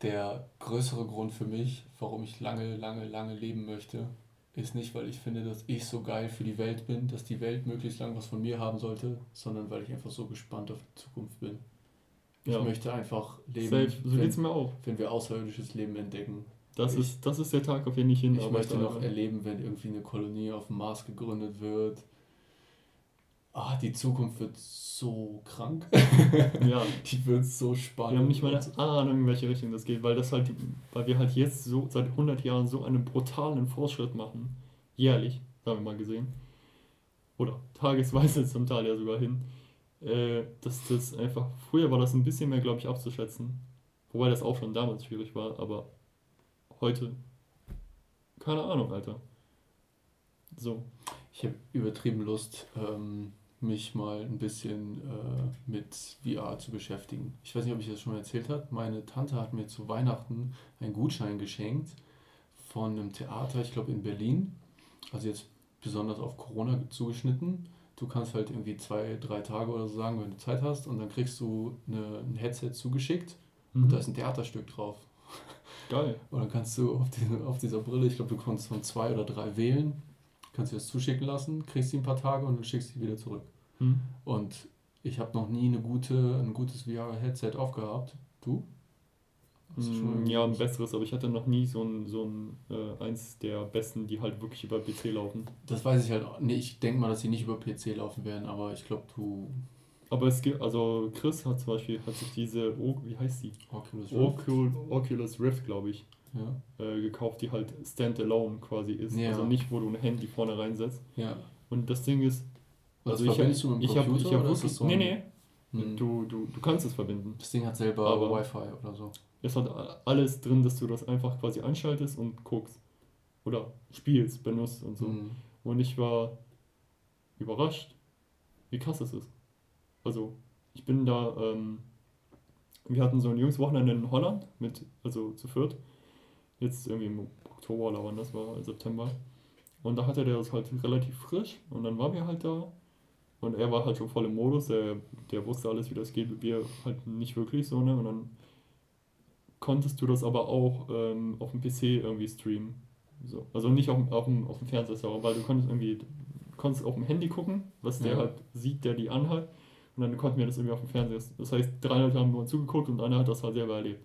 Der größere Grund für mich, warum ich lange, lange, lange leben möchte, ist nicht, weil ich finde, dass ich so geil für die Welt bin, dass die Welt möglichst lang was von mir haben sollte, sondern weil ich einfach so gespannt auf die Zukunft bin. Ich ja. möchte einfach leben, Safe. So wenn, mir auch. wenn wir außerirdisches Leben entdecken.
Das, ich, ist, das ist der Tag, auf den ich
hin Ich möchte noch erleben, wenn irgendwie eine Kolonie auf dem Mars gegründet wird. Ah, die Zukunft wird so krank. ja. Die wird so spannend.
Wir haben nicht mal eine Ahnung, in welche Richtung das geht, weil das halt, weil wir halt jetzt so seit 100 Jahren so einen brutalen Fortschritt machen. Jährlich, haben wir mal gesehen. Oder tagesweise zum Teil ja sogar hin. Äh, dass das einfach, früher war das ein bisschen mehr, glaube ich, abzuschätzen. Wobei das auch schon damals schwierig war, aber heute, keine Ahnung, Alter.
So. Ich habe übertrieben Lust, ähm, mich mal ein bisschen äh, mit VR zu beschäftigen. Ich weiß nicht, ob ich das schon mal erzählt habe. Meine Tante hat mir zu Weihnachten einen Gutschein geschenkt von einem Theater, ich glaube in Berlin. Also jetzt besonders auf Corona zugeschnitten. Du kannst halt irgendwie zwei, drei Tage oder so sagen, wenn du Zeit hast, und dann kriegst du eine, ein Headset zugeschickt mhm. und da ist ein Theaterstück drauf. Geil. Und dann kannst du auf, die, auf dieser Brille, ich glaube, du kannst von zwei oder drei wählen, kannst du das zuschicken lassen, kriegst sie ein paar Tage und dann schickst sie wieder zurück. Mhm. Und ich habe noch nie eine gute, ein gutes VR-Headset aufgehabt. Du?
Mm, ja, ein besseres, aber ich hatte noch nie so ein, so ein äh, eins der besten, die halt wirklich über PC laufen.
Das weiß ich halt Nee, ich denke mal, dass sie nicht über PC laufen werden, aber ich glaube, du.
Aber es gibt, also Chris hat zum Beispiel, hat sich diese, wie heißt die? Oculus Rift. Ocul, Oculus Rift, glaube ich. Ja. Äh, gekauft, die halt standalone quasi ist. Ja. Also nicht, wo du ein Handy vorne reinsetzt. Ja. Und das Ding ist, also ich, ich, ich habe ich hab wirklich, so nee, nee, hm. du, du, du kannst es verbinden.
Das Ding hat selber Wi-Fi oder so.
Es hat alles drin, dass du das einfach quasi anschaltest und guckst. Oder spielst, benutzt und so. Mhm. Und ich war überrascht, wie krass das ist. Also, ich bin da, ähm, wir hatten so ein Jungswochenende in Holland mit, also zu viert. Jetzt irgendwie im Oktober oder wann das war, September. Und da hatte der das halt relativ frisch und dann waren wir halt da. Und er war halt schon voll im Modus, der, der wusste alles, wie das geht, wir halt nicht wirklich so, ne? Und dann konntest du das aber auch ähm, auf dem PC irgendwie streamen. So. Also nicht auf, auf, dem, auf dem Fernseher, weil du konntest irgendwie, konntest auf dem Handy gucken, was der halt sieht, der die anhat. Und dann konnten wir das irgendwie auf dem Fernseher. Das heißt, drei Leute haben nur zugeguckt und einer hat das halt selber erlebt.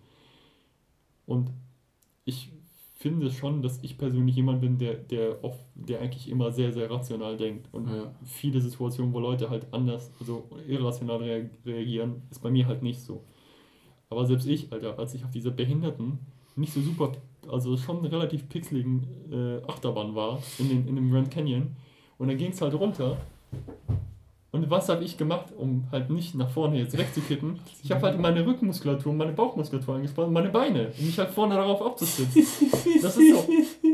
Und ich finde schon, dass ich persönlich jemand bin, der, der, oft, der eigentlich immer sehr, sehr rational denkt. Und ja. viele Situationen, wo Leute halt anders, also irrational reagieren, ist bei mir halt nicht so. Aber selbst ich, Alter, als ich auf dieser behinderten, nicht so super, also schon relativ pixeligen äh, Achterbahn war, in, den, in dem Grand Canyon, und dann ging es halt runter. Und was habe ich gemacht, um halt nicht nach vorne jetzt wegzukippen? Ich habe halt meine Rückenmuskulatur, meine Bauchmuskulatur angespannt, meine Beine, um mich halt vorne darauf abzusitzen. Das ist so.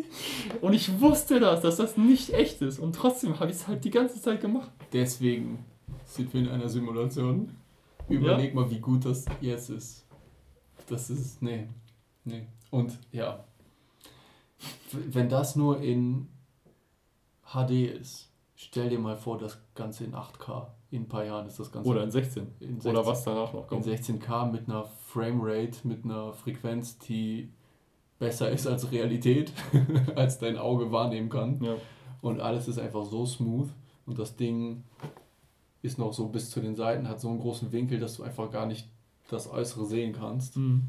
Und ich wusste das, dass das nicht echt ist. Und trotzdem habe ich es halt die ganze Zeit gemacht.
Deswegen sind wir in einer Simulation. Überleg ja. mal, wie gut das jetzt ist. Das ist, nee, nee. Und ja, wenn das nur in HD ist, stell dir mal vor, das Ganze in 8K. In ein paar Jahren ist das Ganze.
Oder in 16. In 16 Oder was danach noch
kommt. In 16K mit einer Framerate, mit einer Frequenz, die besser ist als Realität, als dein Auge wahrnehmen kann. Ja. Und alles ist einfach so smooth. Und das Ding ist noch so bis zu den Seiten, hat so einen großen Winkel, dass du einfach gar nicht das Äußere sehen kannst. Mhm.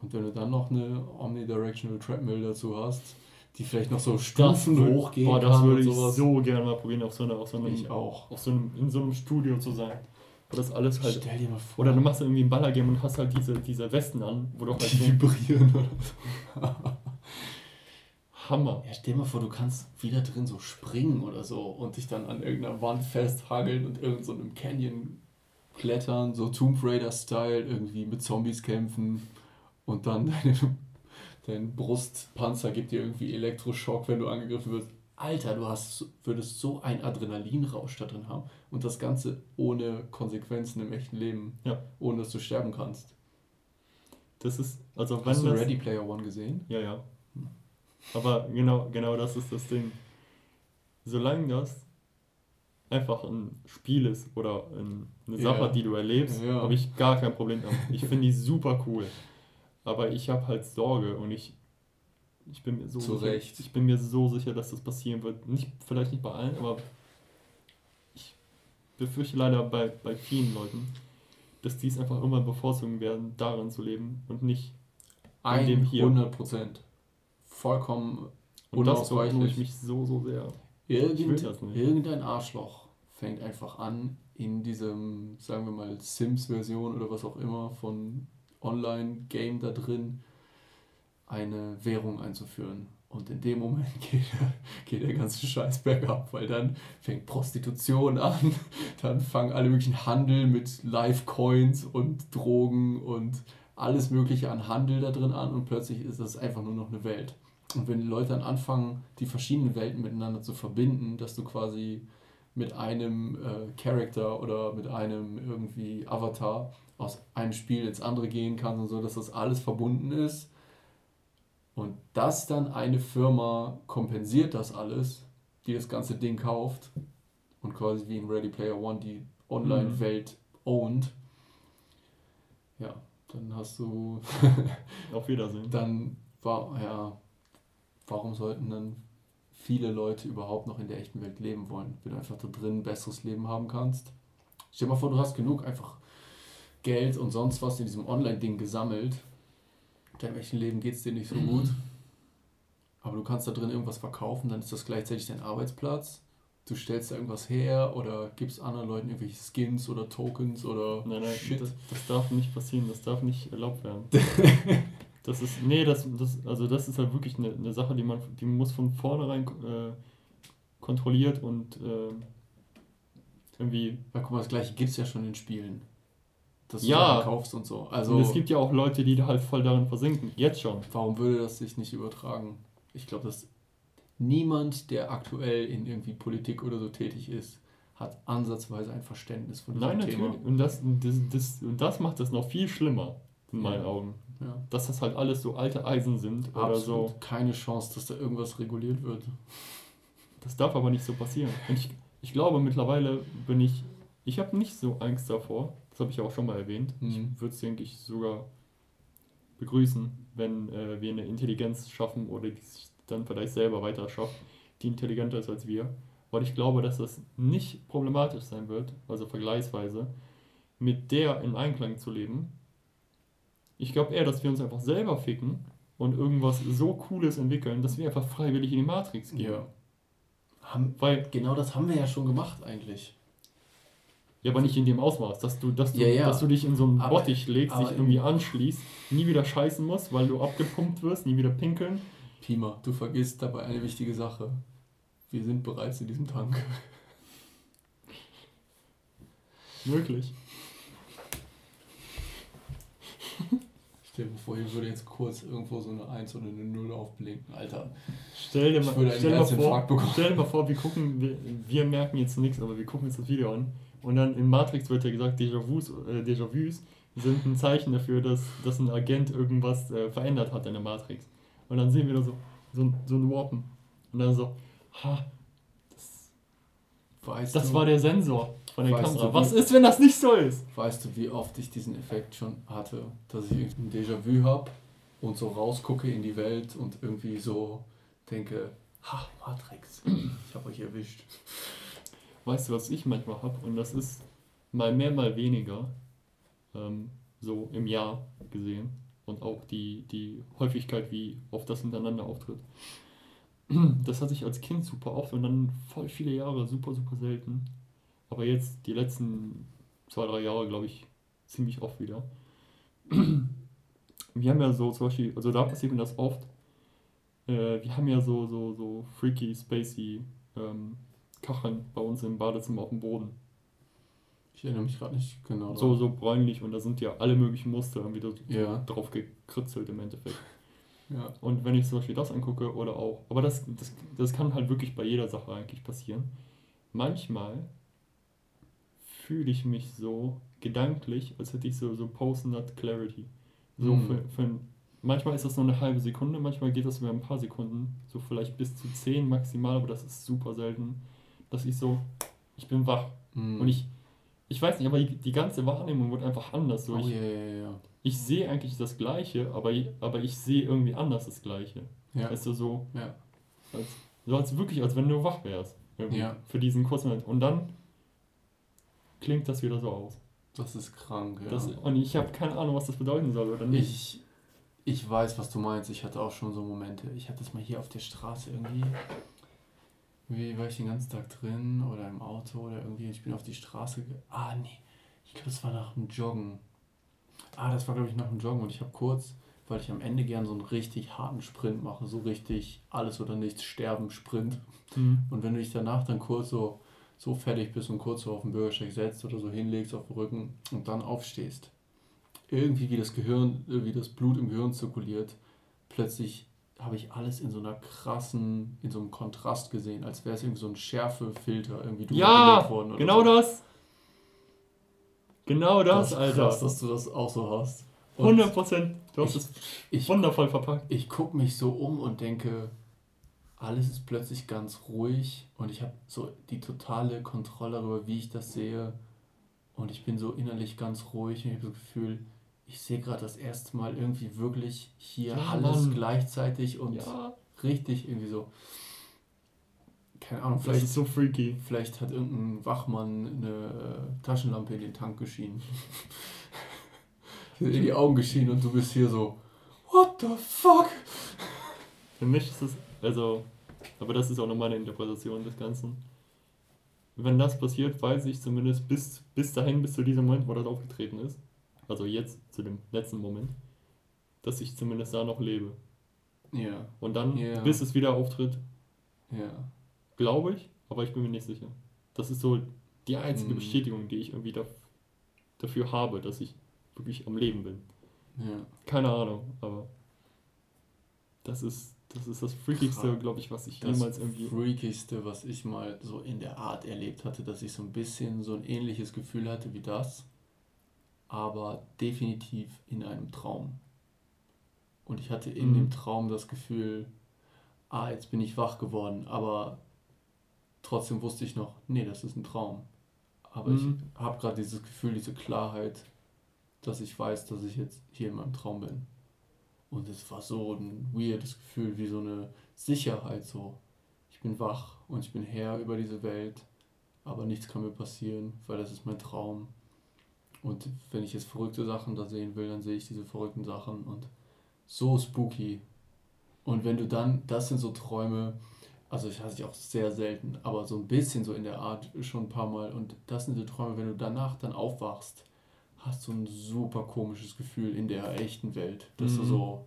Und wenn du dann noch eine Omnidirectional Treadmill dazu hast, die vielleicht noch so Stufen das hochgehen
boah, das würde ich so gerne mal probieren, auf so, einer, auf so einem, ich auch. Auf so einem, in so einem Studio zu sein. Wo das alles halt. Stell dir mal vor. Oder du machst irgendwie ein Ballergame und hast halt diese, diese Westen an, wo du halt. Die so vibrieren oder so.
Hammer. Ja, stell dir mal vor, du kannst wieder drin so springen oder so und dich dann an irgendeiner Wand festhageln und irgend so einem Canyon klettern, so Tomb Raider-Style, irgendwie mit Zombies kämpfen und dann deine, dein Brustpanzer gibt dir irgendwie Elektroschock, wenn du angegriffen wirst. Alter, du hast, würdest so einen Adrenalinrausch da drin haben. Und das Ganze ohne Konsequenzen im echten Leben. Ja. Ohne dass du sterben kannst.
Das ist, also
wenn Hast du Ready Player One gesehen?
Ja, ja. Aber genau, genau das ist das Ding. Solange das einfach ein Spiel ist oder eine Sache, yeah. die du erlebst, ja. habe ich gar kein Problem damit. Ich finde die super cool. Aber ich habe halt Sorge und ich, ich bin mir so Zu sicher, ich bin mir so sicher, dass das passieren wird. Nicht, vielleicht nicht bei allen, aber ich befürchte leider bei, bei vielen Leuten, dass die es einfach immer bevorzugen werden, darin zu leben und nicht in dem
hier. 100 Prozent vollkommen und. Das ich mich so, so sehr. Irgend, irgendein Arschloch fängt einfach an, in diesem, sagen wir mal, Sims-Version oder was auch immer von Online-Game da drin eine Währung einzuführen. Und in dem Moment geht, geht der ganze Scheiß bergab, weil dann fängt Prostitution an, dann fangen alle möglichen Handel mit Live-Coins und Drogen und alles Mögliche an Handel da drin an und plötzlich ist das einfach nur noch eine Welt. Und wenn die Leute dann anfangen, die verschiedenen Welten miteinander zu verbinden, dass du quasi mit einem äh, Charakter oder mit einem irgendwie Avatar aus einem Spiel ins andere gehen kannst und so, dass das alles verbunden ist. Und dass dann eine Firma kompensiert das alles, die das ganze Ding kauft und quasi wie in Ready Player One die Online-Welt mhm. owned. Ja, dann hast du.
Auf Wiedersehen.
Dann war, ja, warum sollten dann viele Leute überhaupt noch in der echten Welt leben wollen, wenn du einfach da drin ein besseres Leben haben kannst? Stell dir mal vor, du hast genug einfach Geld und sonst was in diesem Online-Ding gesammelt. Deinem echten Leben geht es dir nicht so gut. Aber du kannst da drin irgendwas verkaufen, dann ist das gleichzeitig dein Arbeitsplatz. Du stellst da irgendwas her oder gibst anderen Leuten irgendwelche Skins oder Tokens oder
nein, nein, Shit. Das, das darf nicht passieren, das darf nicht erlaubt werden. Das ist, nee, das, das, also das ist halt wirklich eine, eine Sache, die man, die muss von vornherein äh, kontrolliert und äh, irgendwie.
Ja, guck mal, das gleiche gibt es ja schon in Spielen. Dass du ja,
kaufst und so. Also, und es gibt ja auch Leute, die halt voll darin versinken. Jetzt schon.
Warum würde das sich nicht übertragen? Ich glaube, dass niemand, der aktuell in irgendwie Politik oder so tätig ist, hat ansatzweise ein Verständnis von diesem Nein,
Thema. Natürlich. Und das, das, das, und das macht das noch viel schlimmer, in meinen ja. Augen. Ja. Dass das halt alles so alte Eisen sind Absolut oder so.
Keine Chance, dass da irgendwas reguliert wird.
Das darf aber nicht so passieren. Und ich, ich glaube, mittlerweile bin ich. Ich habe nicht so Angst davor. Das habe ich ja auch schon mal erwähnt. Mhm. Ich würde es, denke ich, sogar begrüßen, wenn äh, wir eine Intelligenz schaffen oder die sich dann vielleicht selber weiter schafft, die intelligenter ist als wir. Weil ich glaube, dass das nicht problematisch sein wird, also vergleichsweise, mit der in Einklang zu leben, ich glaube eher, dass wir uns einfach selber ficken und irgendwas so Cooles entwickeln, dass wir einfach freiwillig in die Matrix gehen. Ja.
Haben, Weil, genau das haben wir ja schon gemacht eigentlich.
Ja, aber nicht in dem Ausmaß, dass du, dass du, ja, ja. Dass du dich in so einen aber, Bottich legst, dich irgendwie anschließt, nie wieder scheißen musst, weil du abgepumpt wirst, nie wieder pinkeln.
Pima, du vergisst dabei eine wichtige Sache. Wir sind bereits in diesem Tank.
Möglich.
Stell dir vor, hier würde jetzt kurz irgendwo so eine 1 oder eine 0 aufblinken. Alter. Stell dir mal,
stell mal, vor, stell dir mal vor, wir gucken, wir, wir merken jetzt nichts, aber wir gucken jetzt das Video an. Und dann in Matrix wird ja gesagt, Déjà-vus äh, Déjà sind ein Zeichen dafür, dass, dass ein Agent irgendwas äh, verändert hat in der Matrix. Und dann sehen wir da so, so, so ein Warpen. Und dann so, ha, das, weißt das du, war der Sensor von der Kamera. Du, Was ist, wenn das nicht so ist?
Weißt du, wie oft ich diesen Effekt schon hatte, dass ich ein Déjà-vu habe und so rausgucke in die Welt und irgendwie so denke, ha, Matrix, ich habe euch erwischt.
Weißt du, was ich manchmal habe? Und das ist mal mehr, mal weniger, ähm, so im Jahr gesehen. Und auch die, die Häufigkeit, wie oft das hintereinander auftritt. das hatte ich als Kind super oft und dann voll viele Jahre super, super selten. Aber jetzt die letzten zwei, drei Jahre, glaube ich, ziemlich oft wieder. Wir haben ja so zum Beispiel, also da passiert mir das oft. Äh, wir haben ja so, so, so freaky, spacey ähm, Kacheln bei uns im Badezimmer auf dem Boden.
Ich erinnere mich gerade nicht genau.
So, so bräunlich und da sind ja alle möglichen Muster irgendwie so ja. drauf gekritzelt im Endeffekt. Ja. Und wenn ich zum Beispiel das angucke oder auch, aber das, das, das kann halt wirklich bei jeder Sache eigentlich passieren. Manchmal fühle ich mich so gedanklich, als hätte ich so, so Post-Nut Clarity. So mm. für, für manchmal ist das nur eine halbe Sekunde, manchmal geht das über ein paar Sekunden, so vielleicht bis zu zehn maximal, aber das ist super selten, dass ich so, ich bin wach. Mm. Und ich, ich weiß nicht, aber die, die ganze Wahrnehmung wird einfach anders. So, oh, ich, yeah, yeah, yeah. ich sehe eigentlich das Gleiche, aber ich, aber ich sehe irgendwie anders das Gleiche. Ja. Weißt du, so, ja. als, so als wirklich, als wenn du wach wärst. Ja. Für diesen kurzen Moment. Und dann klingt das wieder so aus.
Das ist krank, ja.
Das, und ich habe keine Ahnung, was das bedeuten soll, oder
nicht? Ich, ich weiß, was du meinst. Ich hatte auch schon so Momente. Ich hatte das mal hier auf der Straße irgendwie. Wie war ich den ganzen Tag drin oder im Auto oder irgendwie. Ich bin auf die Straße. Ah, nee. Ich glaube, es war nach dem Joggen. Ah, das war, glaube ich, nach dem Joggen. Und ich habe kurz, weil ich am Ende gern so einen richtig harten Sprint mache. So richtig alles oder nichts sterben Sprint. Mhm. Und wenn du dich danach dann kurz so, so fertig bist und kurz so auf den Bürgersteig setzt oder so hinlegst auf den Rücken und dann aufstehst. Irgendwie wie das Gehirn, wie das Blut im Gehirn zirkuliert, plötzlich habe ich alles in so einer krassen, in so einem Kontrast gesehen, als wäre es irgendwie so ein Schärfefilter irgendwie drüber ja,
worden. Oder genau so. das. Genau das,
das Alter. Krass, dass du das auch so hast.
Und 100 Prozent. Du hast es
ich, wundervoll verpackt. Ich gucke mich so um und denke, alles ist plötzlich ganz ruhig und ich habe so die totale Kontrolle darüber, wie ich das sehe. Und ich bin so innerlich ganz ruhig und ich habe das Gefühl, ich sehe gerade das erste Mal irgendwie wirklich hier ja, alles Mann. gleichzeitig und ja. richtig irgendwie so. Keine Ahnung, vielleicht. Das ist so freaky. Vielleicht hat irgendein Wachmann eine Taschenlampe in den Tank geschienen. in die Augen geschienen und du bist hier so. What the fuck?
Für mich ist es. Also. Aber das ist auch noch meine Interpretation des Ganzen. Wenn das passiert, weiß ich zumindest bis, bis dahin, bis zu diesem Moment, wo das aufgetreten ist also jetzt zu dem letzten Moment, dass ich zumindest da noch lebe. Ja. Und dann, ja. bis es wieder auftritt, ja. glaube ich, aber ich bin mir nicht sicher. Das ist so die einzige mhm. Bestätigung, die ich irgendwie da, dafür habe, dass ich wirklich am Leben bin. Ja. Keine Ahnung, aber das ist das ist das Freakigste, glaube ich, was ich
das jemals irgendwie. Das Freakigste, was ich mal so in der Art erlebt hatte, dass ich so ein bisschen so ein ähnliches Gefühl hatte wie das aber definitiv in einem Traum. Und ich hatte in mhm. dem Traum das Gefühl, ah, jetzt bin ich wach geworden, aber trotzdem wusste ich noch, nee, das ist ein Traum. Aber mhm. ich habe gerade dieses Gefühl, diese Klarheit, dass ich weiß, dass ich jetzt hier in meinem Traum bin. Und es war so ein weirdes Gefühl, wie so eine Sicherheit, so. Ich bin wach und ich bin Herr über diese Welt, aber nichts kann mir passieren, weil das ist mein Traum. Und wenn ich jetzt verrückte Sachen da sehen will, dann sehe ich diese verrückten Sachen und so spooky. Und wenn du dann, das sind so Träume, also ich hatte ich auch sehr selten, aber so ein bisschen so in der Art schon ein paar Mal. Und das sind so Träume, wenn du danach dann aufwachst, hast du ein super komisches Gefühl in der echten Welt, dass mhm. du so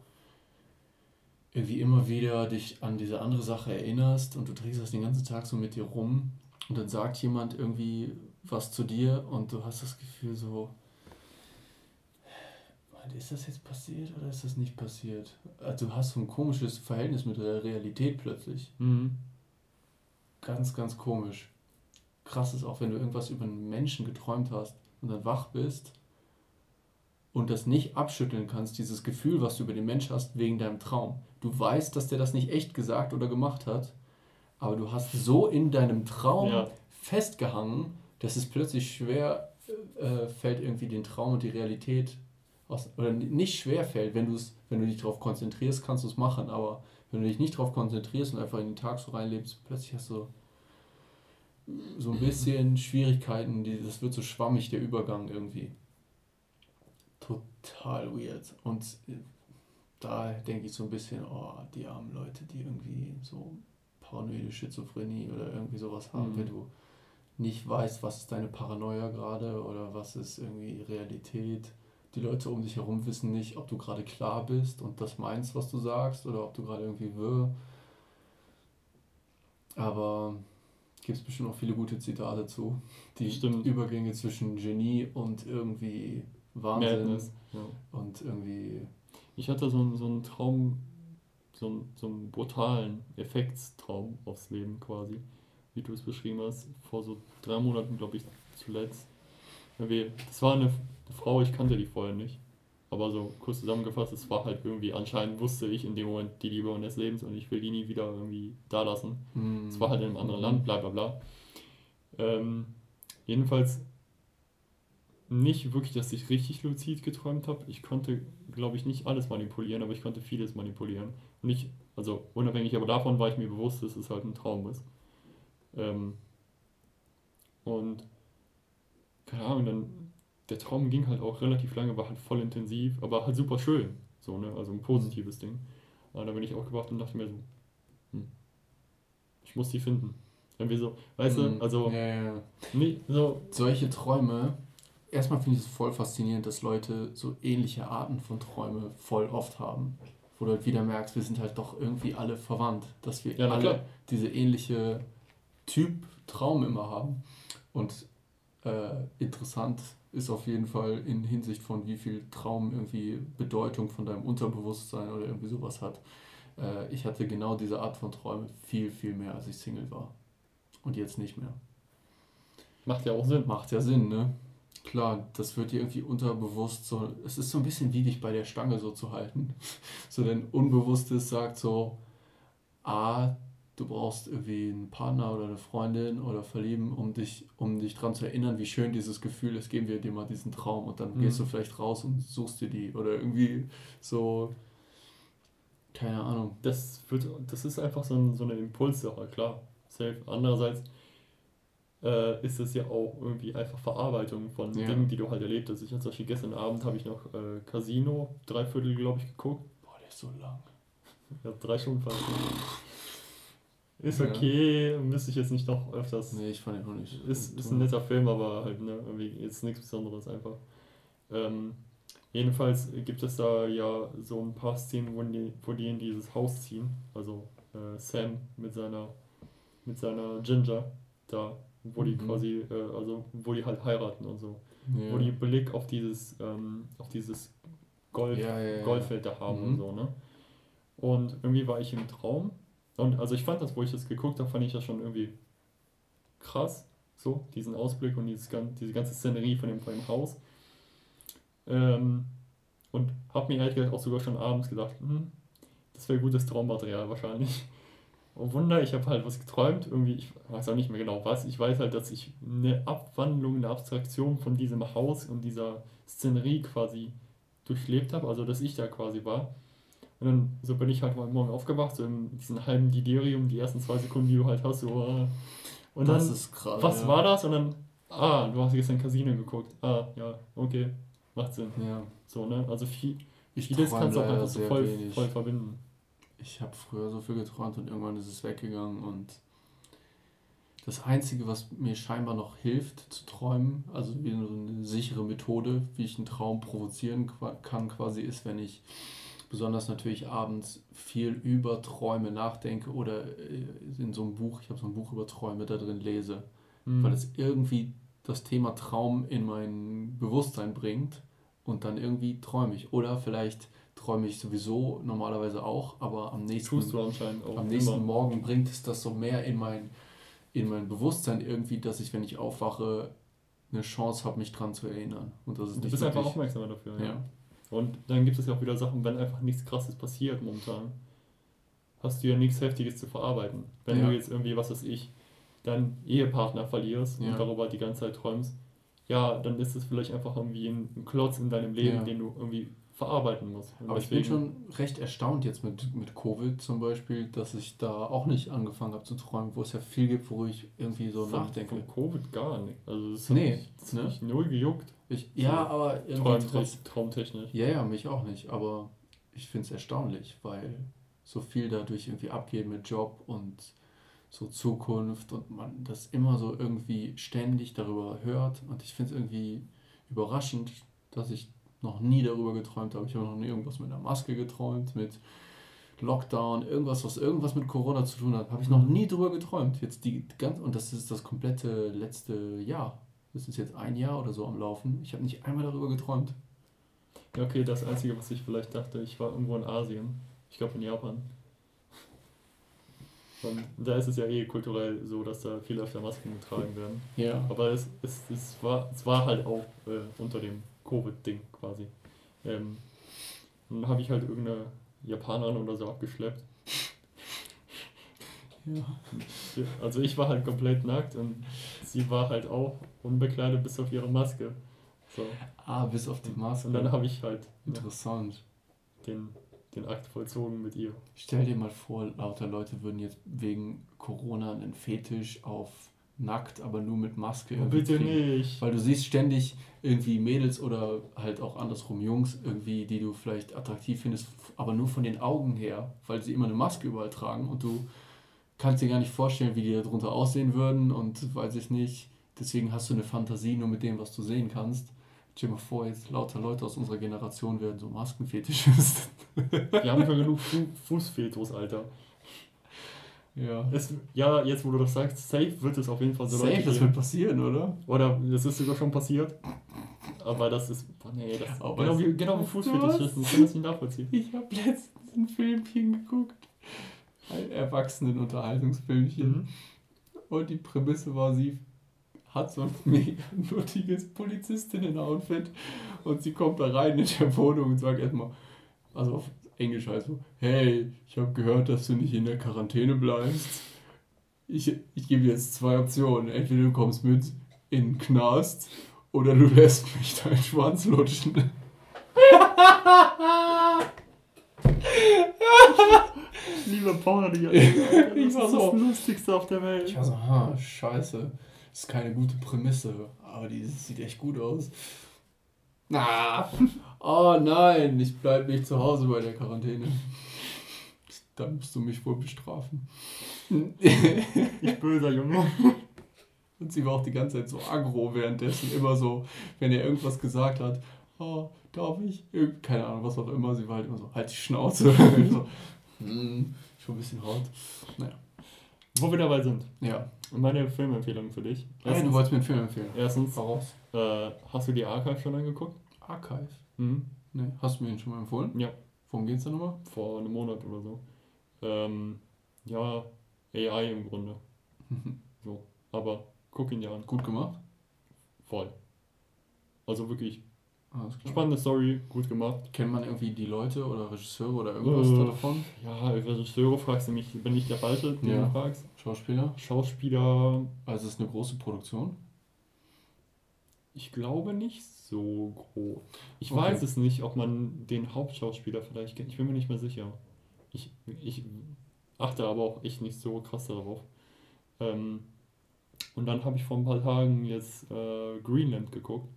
irgendwie immer wieder dich an diese andere Sache erinnerst und du trägst das den ganzen Tag so mit dir rum und dann sagt jemand irgendwie was zu dir und du hast das Gefühl so, ist das jetzt passiert oder ist das nicht passiert? Also du hast so ein komisches Verhältnis mit der Realität plötzlich. Mhm. Ganz, ganz komisch. Krass ist auch, wenn du irgendwas über einen Menschen geträumt hast und dann wach bist und das nicht abschütteln kannst, dieses Gefühl, was du über den Mensch hast, wegen deinem Traum. Du weißt, dass der das nicht echt gesagt oder gemacht hat, aber du hast so in deinem Traum ja. festgehangen, dass es plötzlich schwer äh, fällt, irgendwie den Traum und die Realität aus, oder nicht schwer fällt, wenn du es, wenn du dich darauf konzentrierst, kannst du es machen, aber wenn du dich nicht darauf konzentrierst und einfach in den Tag so reinlebst, plötzlich hast du so ein bisschen Schwierigkeiten, die, das wird so schwammig, der Übergang irgendwie. Total weird. Und da denke ich so ein bisschen, oh, die armen Leute, die irgendwie so paranoide Schizophrenie oder irgendwie sowas haben, mhm. wenn du nicht weißt, was ist deine Paranoia gerade oder was ist irgendwie Realität. Die Leute um dich herum wissen nicht, ob du gerade klar bist und das meinst, was du sagst, oder ob du gerade irgendwie wirr. Aber gibt es bestimmt auch viele gute Zitate zu. Die Stimmt. Übergänge zwischen Genie und irgendwie Wahnsinn. Madness, ja. Und irgendwie.
Ich hatte so, so einen Traum, so einen, so einen brutalen Effektstraum aufs Leben quasi, wie du es beschrieben hast, vor so drei Monaten, glaube ich, zuletzt. Das war eine Frau, ich kannte die vorher nicht. Aber so kurz zusammengefasst, es war halt irgendwie, anscheinend wusste ich in dem Moment die Liebe meines Lebens und ich will die nie wieder irgendwie da lassen. Mm. Es war halt in einem anderen Land, bla bla bla. Ähm, jedenfalls nicht wirklich, dass ich richtig luzid geträumt habe. Ich konnte, glaube ich, nicht alles manipulieren, aber ich konnte vieles manipulieren. Und ich, also unabhängig aber davon war ich mir bewusst, dass es halt ein Traum ist. Ähm, und keine Ahnung, dann der Traum ging halt auch relativ lange, war halt voll intensiv, aber halt super schön. So, ne? Also ein positives Ding. Aber da bin ich aufgewacht und dachte mir so, hm, ich muss die finden. Irgendwie so, weißt mhm. du, also. Ja, ja.
Nee, so. Solche Träume, erstmal finde ich es voll faszinierend, dass Leute so ähnliche Arten von Träume voll oft haben. Wo du halt wieder merkst, wir sind halt doch irgendwie alle verwandt. Dass wir ja, alle klar. diese ähnliche Typ Traum immer haben. Und äh, interessant ist auf jeden Fall in Hinsicht von wie viel Traum irgendwie Bedeutung von deinem Unterbewusstsein oder irgendwie sowas hat. Äh, ich hatte genau diese Art von Träumen viel, viel mehr, als ich Single war. Und jetzt nicht mehr.
Macht ja auch Sinn.
Macht ja Sinn, ne? Klar, das wird dir irgendwie unterbewusst so. Es ist so ein bisschen wie dich bei der Stange so zu halten. So dein Unbewusstes sagt so, ah, du brauchst irgendwie einen Partner oder eine Freundin oder verlieben, um dich, um dich daran zu erinnern, wie schön dieses Gefühl ist, geben wir dir mal diesen Traum und dann mhm. gehst du vielleicht raus und suchst dir die oder irgendwie so, keine Ahnung.
Das, wird, das ist einfach so, ein, so eine Impulssache, klar, safe. Andererseits äh, ist es ja auch irgendwie einfach Verarbeitung von ja. Dingen, die du halt erlebt hast. Ich hatte zum Beispiel gestern Abend habe ich noch äh, Casino, drei Viertel, glaube ich, geguckt.
Boah, der ist so lang.
Ja, drei Stunden fast. Ist okay, ja. müsste ich jetzt nicht noch öfters.
Nee, ich fand ihn auch nicht.
Ist, ist ein netter Film, aber halt, ne, irgendwie ist nichts Besonderes einfach. Ähm, jedenfalls gibt es da ja so ein paar Szenen, wo die, wo die in dieses Haus ziehen. Also äh, Sam mit seiner mit seiner Ginger da, wo die mhm. quasi, äh, also wo die halt heiraten und so. Ja. Wo die Blick auf dieses, ähm, auf dieses Gold, ja, Goldfeld da haben mhm. und so, ne? Und irgendwie war ich im Traum und also ich fand das, wo ich das geguckt habe, fand ich das schon irgendwie krass. So, diesen Ausblick und dieses, diese ganze Szenerie von dem, von dem Haus. Ähm, und habe mir ehrlich gesagt auch sogar schon abends gedacht, hm, das wäre gutes Traummaterial wahrscheinlich. Oh Wunder, ich habe halt was geträumt, irgendwie, ich weiß auch nicht mehr genau was. Ich weiß halt, dass ich eine Abwandlung, eine Abstraktion von diesem Haus und dieser Szenerie quasi durchlebt habe, also dass ich da quasi war. Und dann so bin ich halt heute Morgen aufgewacht, so in diesem halben Delirium, die ersten zwei Sekunden, die du halt hast, so. Äh, und das dann, ist krass. Was ja. war das? Und dann, ah, du hast gestern Casino geguckt. Ah, ja, okay, macht Sinn. Ja. So, ne? Also viel, ich vieles kannst du auch einfach
so voll, voll verbinden. Ich habe früher so viel geträumt und irgendwann ist es weggegangen und das Einzige, was mir scheinbar noch hilft zu träumen, also wie eine sichere Methode, wie ich einen Traum provozieren kann, quasi ist, wenn ich besonders natürlich abends viel über Träume nachdenke oder äh, in so einem Buch, ich habe so ein Buch über Träume da drin lese, mhm. weil es irgendwie das Thema Traum in mein Bewusstsein bringt und dann irgendwie träume ich. Oder vielleicht träume ich sowieso normalerweise auch, aber am nächsten, am nächsten Morgen bringt es das so mehr in mein, in mein Bewusstsein irgendwie, dass ich, wenn ich aufwache, eine Chance habe, mich dran zu erinnern. Und das ist du bist einfach
aufmerksamer dafür. Ja. ja. Und dann gibt es ja auch wieder Sachen, wenn einfach nichts Krasses passiert momentan, hast du ja nichts Heftiges zu verarbeiten. Wenn ja. du jetzt irgendwie, was weiß ich, deinen Ehepartner verlierst ja. und darüber die ganze Zeit träumst, ja, dann ist es vielleicht einfach irgendwie ein, Klotz in deinem Leben, ja. den du irgendwie verarbeiten musst.
Und Aber deswegen, ich bin schon recht erstaunt jetzt mit, mit Covid zum Beispiel, dass ich da auch nicht angefangen habe zu träumen, wo es ja viel gibt, wo ich irgendwie so von, nachdenke.
Von Covid gar nicht. Also es nee, hat ne? mich null gejuckt.
Ich, ja, aber irgendwie traumtechnisch. Ja, ja, mich auch nicht. Aber ich finde es erstaunlich, weil so viel dadurch irgendwie abgeht mit Job und so Zukunft und man das immer so irgendwie ständig darüber hört. Und ich finde es irgendwie überraschend, dass ich noch nie darüber geträumt habe. Ich habe noch nie irgendwas mit einer Maske geträumt, mit Lockdown, irgendwas, was irgendwas mit Corona zu tun hat. Habe ich noch nie darüber geträumt. Jetzt die ganz und das ist das komplette letzte Jahr. Das ist jetzt ein Jahr oder so am Laufen. Ich habe nicht einmal darüber geträumt.
Ja, okay, das Einzige, was ich vielleicht dachte, ich war irgendwo in Asien. Ich glaube in Japan. Und da ist es ja eh kulturell so, dass da viel öfter Masken getragen werden. Ja. Aber es, es, es, war, es war halt auch äh, unter dem Covid-Ding quasi. Ähm, dann habe ich halt irgendeine Japanerin oder so abgeschleppt. Ja. Also ich war halt komplett nackt und sie war halt auch unbekleidet bis auf ihre Maske. So.
Ah, bis auf die Maske.
Und dann habe ich halt.
Interessant.
Den den Akt vollzogen mit ihr.
Stell dir mal vor, lauter Leute würden jetzt wegen Corona einen Fetisch auf nackt, aber nur mit Maske. Oh, bitte kriegen. nicht. Weil du siehst ständig irgendwie Mädels oder halt auch andersrum Jungs irgendwie, die du vielleicht attraktiv findest, aber nur von den Augen her, weil sie immer eine Maske überall tragen und du kannst dir gar nicht vorstellen, wie die darunter aussehen würden und weiß ich nicht. Deswegen hast du eine Fantasie nur mit dem, was du sehen kannst. Stell dir mal vor, jetzt lauter Leute aus unserer Generation werden so Maskenfetischisten.
Wir haben schon genug Fu Fußfetos, Alter. Ja. Es, ja, jetzt wo du das sagst, safe wird es auf jeden Fall so
Safe, Leute das wird passieren, oder?
Oder das ist sogar schon passiert. Aber das ist. Boah, nee, das Aber genau, wie, genau wie Fußfetischisten. Ich kann das nicht nachvollziehen.
Ich habe letztens ein Filmchen geguckt. Erwachsenen-Unterhaltungsfilmchen. Mhm. Und die Prämisse war, sie hat so ein mega nuttiges Polizistinnen-Outfit und sie kommt da rein in der Wohnung und sagt erstmal, also auf Englisch heißt so, hey, ich habe gehört, dass du nicht in der Quarantäne bleibst. Ich, ich gebe dir jetzt zwei Optionen. Entweder du kommst mit in den Knast oder du lässt mich deinen Schwanz lutschen. Liebe Party, das ist das Lustigste auf der Welt. Ich war so, ha, scheiße. Das ist keine gute Prämisse, aber die sieht echt gut aus. Ah, oh nein, ich bleib nicht zu Hause bei der Quarantäne. Dann musst du mich wohl bestrafen. ich böser Junge. Und sie war auch die ganze Zeit so aggro währenddessen. Immer so, wenn er irgendwas gesagt hat, oh, darf ich? Keine Ahnung, was auch immer. Sie war halt immer so, halt die Schnauze. so, hm, schon ein bisschen hart. Naja.
Wo wir dabei sind. Ja. Meine Filmempfehlung für dich.
Erstens, hey, du wolltest mir einen Film empfehlen.
Erstens, Voraus. Äh, hast du die Archive schon angeguckt?
Archive? Mhm. Nee, hast du mir ihn schon mal empfohlen? Ja. Worum geht's da nochmal?
Vor einem Monat oder so. Ähm, ja, AI im Grunde. so. Aber guck ihn dir an.
Gut gemacht?
Voll. Also wirklich Spannende Story, gut gemacht.
Kennt man irgendwie die Leute oder Regisseure oder irgendwas äh, davon?
Ja, Regisseure fragst du mich, bin ich der Falsche, den ja. du fragst.
Schauspieler?
Schauspieler.
Also ist es eine große Produktion?
Ich glaube nicht so groß. Ich okay. weiß es nicht, ob man den Hauptschauspieler vielleicht kennt. Ich bin mir nicht mehr sicher. Ich, ich achte aber auch echt nicht so krass darauf. Ähm, und dann habe ich vor ein paar Tagen jetzt äh, Greenland geguckt.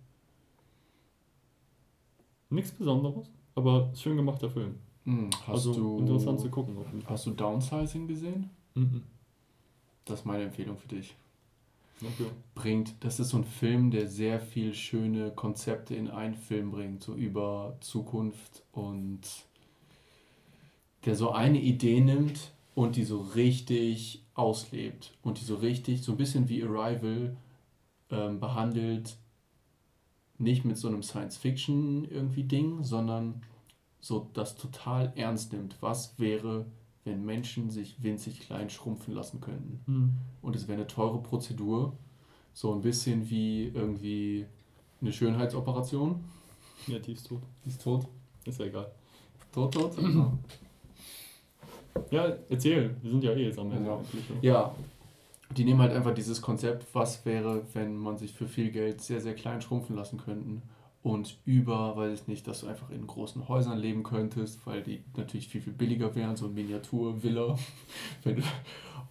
Nichts Besonderes, aber schön gemachter Film. Hm,
also du, interessant zu gucken. Hast du Downsizing gesehen? Mhm. Das ist meine Empfehlung für dich. Okay. Bringt, das ist so ein Film, der sehr viel schöne Konzepte in einen Film bringt, so über Zukunft und der so eine Idee nimmt und die so richtig auslebt und die so richtig, so ein bisschen wie Arrival ähm, behandelt, nicht mit so einem Science-Fiction irgendwie Ding, sondern so das total ernst nimmt. Was wäre, wenn Menschen sich winzig klein schrumpfen lassen könnten? Mhm. Und es wäre eine teure Prozedur, so ein bisschen wie irgendwie eine Schönheitsoperation.
Ja, die ist tot.
Die ist tot.
Ist ja egal. Tot, tot? ja, erzähl. Wir sind ja eh jetzt am Ende.
Ja. ja, die nehmen halt einfach dieses Konzept, was wäre, wenn man sich für viel Geld sehr, sehr klein schrumpfen lassen könnten und über, weiß ich nicht, dass du einfach in großen Häusern leben könntest, weil die natürlich viel, viel billiger wären, so Miniatur-Villa.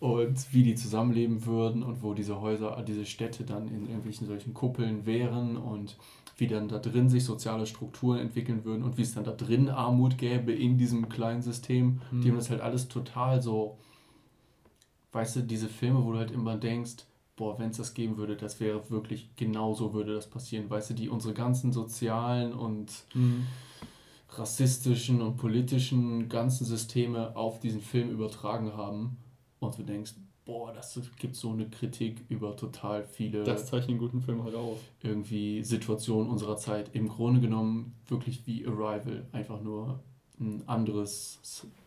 und wie die zusammenleben würden und wo diese Häuser, diese Städte dann in irgendwelchen solchen Kuppeln wären und wie dann da drin sich soziale Strukturen entwickeln würden und wie es dann da drin Armut gäbe in diesem kleinen System. Mhm. Die haben das halt alles total so weißt du, diese Filme, wo du halt immer denkst, boah, wenn es das geben würde, das wäre wirklich genauso würde das passieren. Weißt du, die unsere ganzen sozialen und mhm. rassistischen und politischen ganzen Systeme auf diesen Film übertragen haben und du denkst, boah, das gibt so eine Kritik über total viele.
Das zeichnet einen guten Film halt auf.
Irgendwie Situationen unserer Zeit. Im Grunde genommen wirklich wie Arrival. Einfach nur ein anderes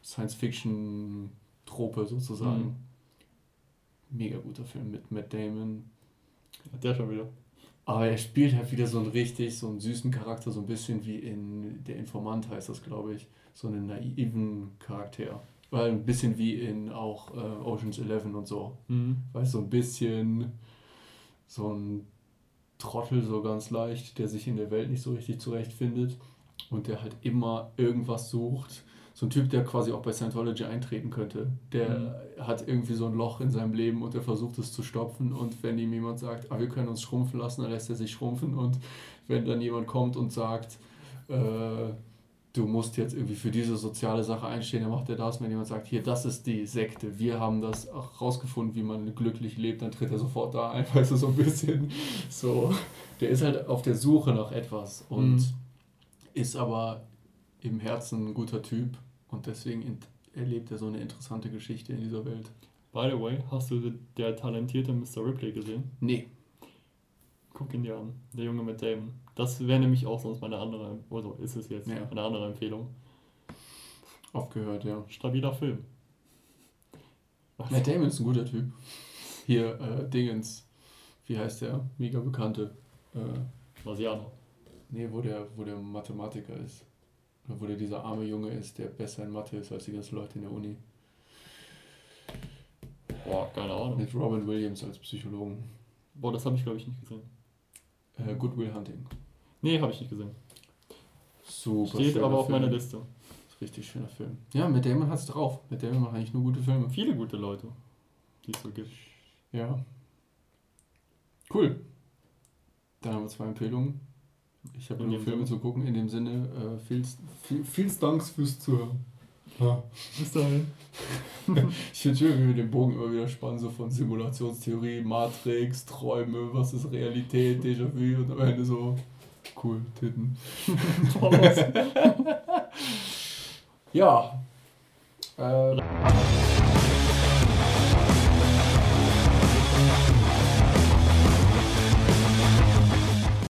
Science-Fiction-Trope sozusagen. Mhm. Mega guter Film mit Matt Damon.
Der schon wieder.
Aber er spielt halt wieder so einen richtig, so einen süßen Charakter, so ein bisschen wie in Der Informant heißt das, glaube ich. So einen naiven Charakter. Weil ein bisschen wie in auch äh, Oceans 11 und so. Mhm. Weil so ein bisschen so ein Trottel so ganz leicht, der sich in der Welt nicht so richtig zurechtfindet und der halt immer irgendwas sucht. So ein Typ, der quasi auch bei Scientology eintreten könnte. Der mhm. hat irgendwie so ein Loch in seinem Leben und der versucht es zu stopfen. Und wenn ihm jemand sagt, ah, wir können uns schrumpfen lassen, dann lässt er sich schrumpfen. Und wenn dann jemand kommt und sagt, äh, du musst jetzt irgendwie für diese soziale Sache einstehen, dann macht er das. Wenn jemand sagt, hier, das ist die Sekte, wir haben das auch rausgefunden, wie man glücklich lebt, dann tritt er sofort da ein, weißt du, so ein bisschen so. Der ist halt auf der Suche nach etwas und mhm. ist aber im Herzen ein guter Typ und deswegen erlebt er so eine interessante Geschichte in dieser Welt.
By the way, hast du der talentierte Mr. Ripley gesehen? Nee. Guck ihn dir an, der Junge mit Damon. Das wäre nämlich auch sonst meine andere, oder ist es jetzt, ja. eine andere Empfehlung.
Aufgehört, ja.
Stabiler Film.
Was? Matt Damon ist ein guter Typ. Hier, äh, Dingens, wie heißt der? Mega bekannte. Äh, Marsianer. Nee, wo der, wo der Mathematiker ist. Wo der dieser arme Junge ist, der besser in Mathe ist als die ganzen Leute in der Uni.
Boah, keine Ahnung.
Mit Robin Williams als Psychologen.
Boah, das habe ich glaube ich nicht gesehen.
Äh, Good Will Hunting.
Nee, habe ich nicht gesehen. Super. Steht aber auf
Film. meiner Liste. Richtig schöner Film. Ja, mit Damon hat es drauf. Mit Damon macht eigentlich nur gute Filme.
Viele gute Leute, die es so gibt.
Ja. Cool. Dann haben wir zwei Empfehlungen. Ich habe nur Filme zu gucken. In dem Sinne, äh, viels, viel, vielen Danks fürs Zuhören. Ja. Bis dahin. ich finde schön, wie wir den Bogen immer wieder spannen, so von Simulationstheorie, Matrix, Träume, was ist Realität, Déjà-vu und am Ende so, cool, Titten. ja. Äh,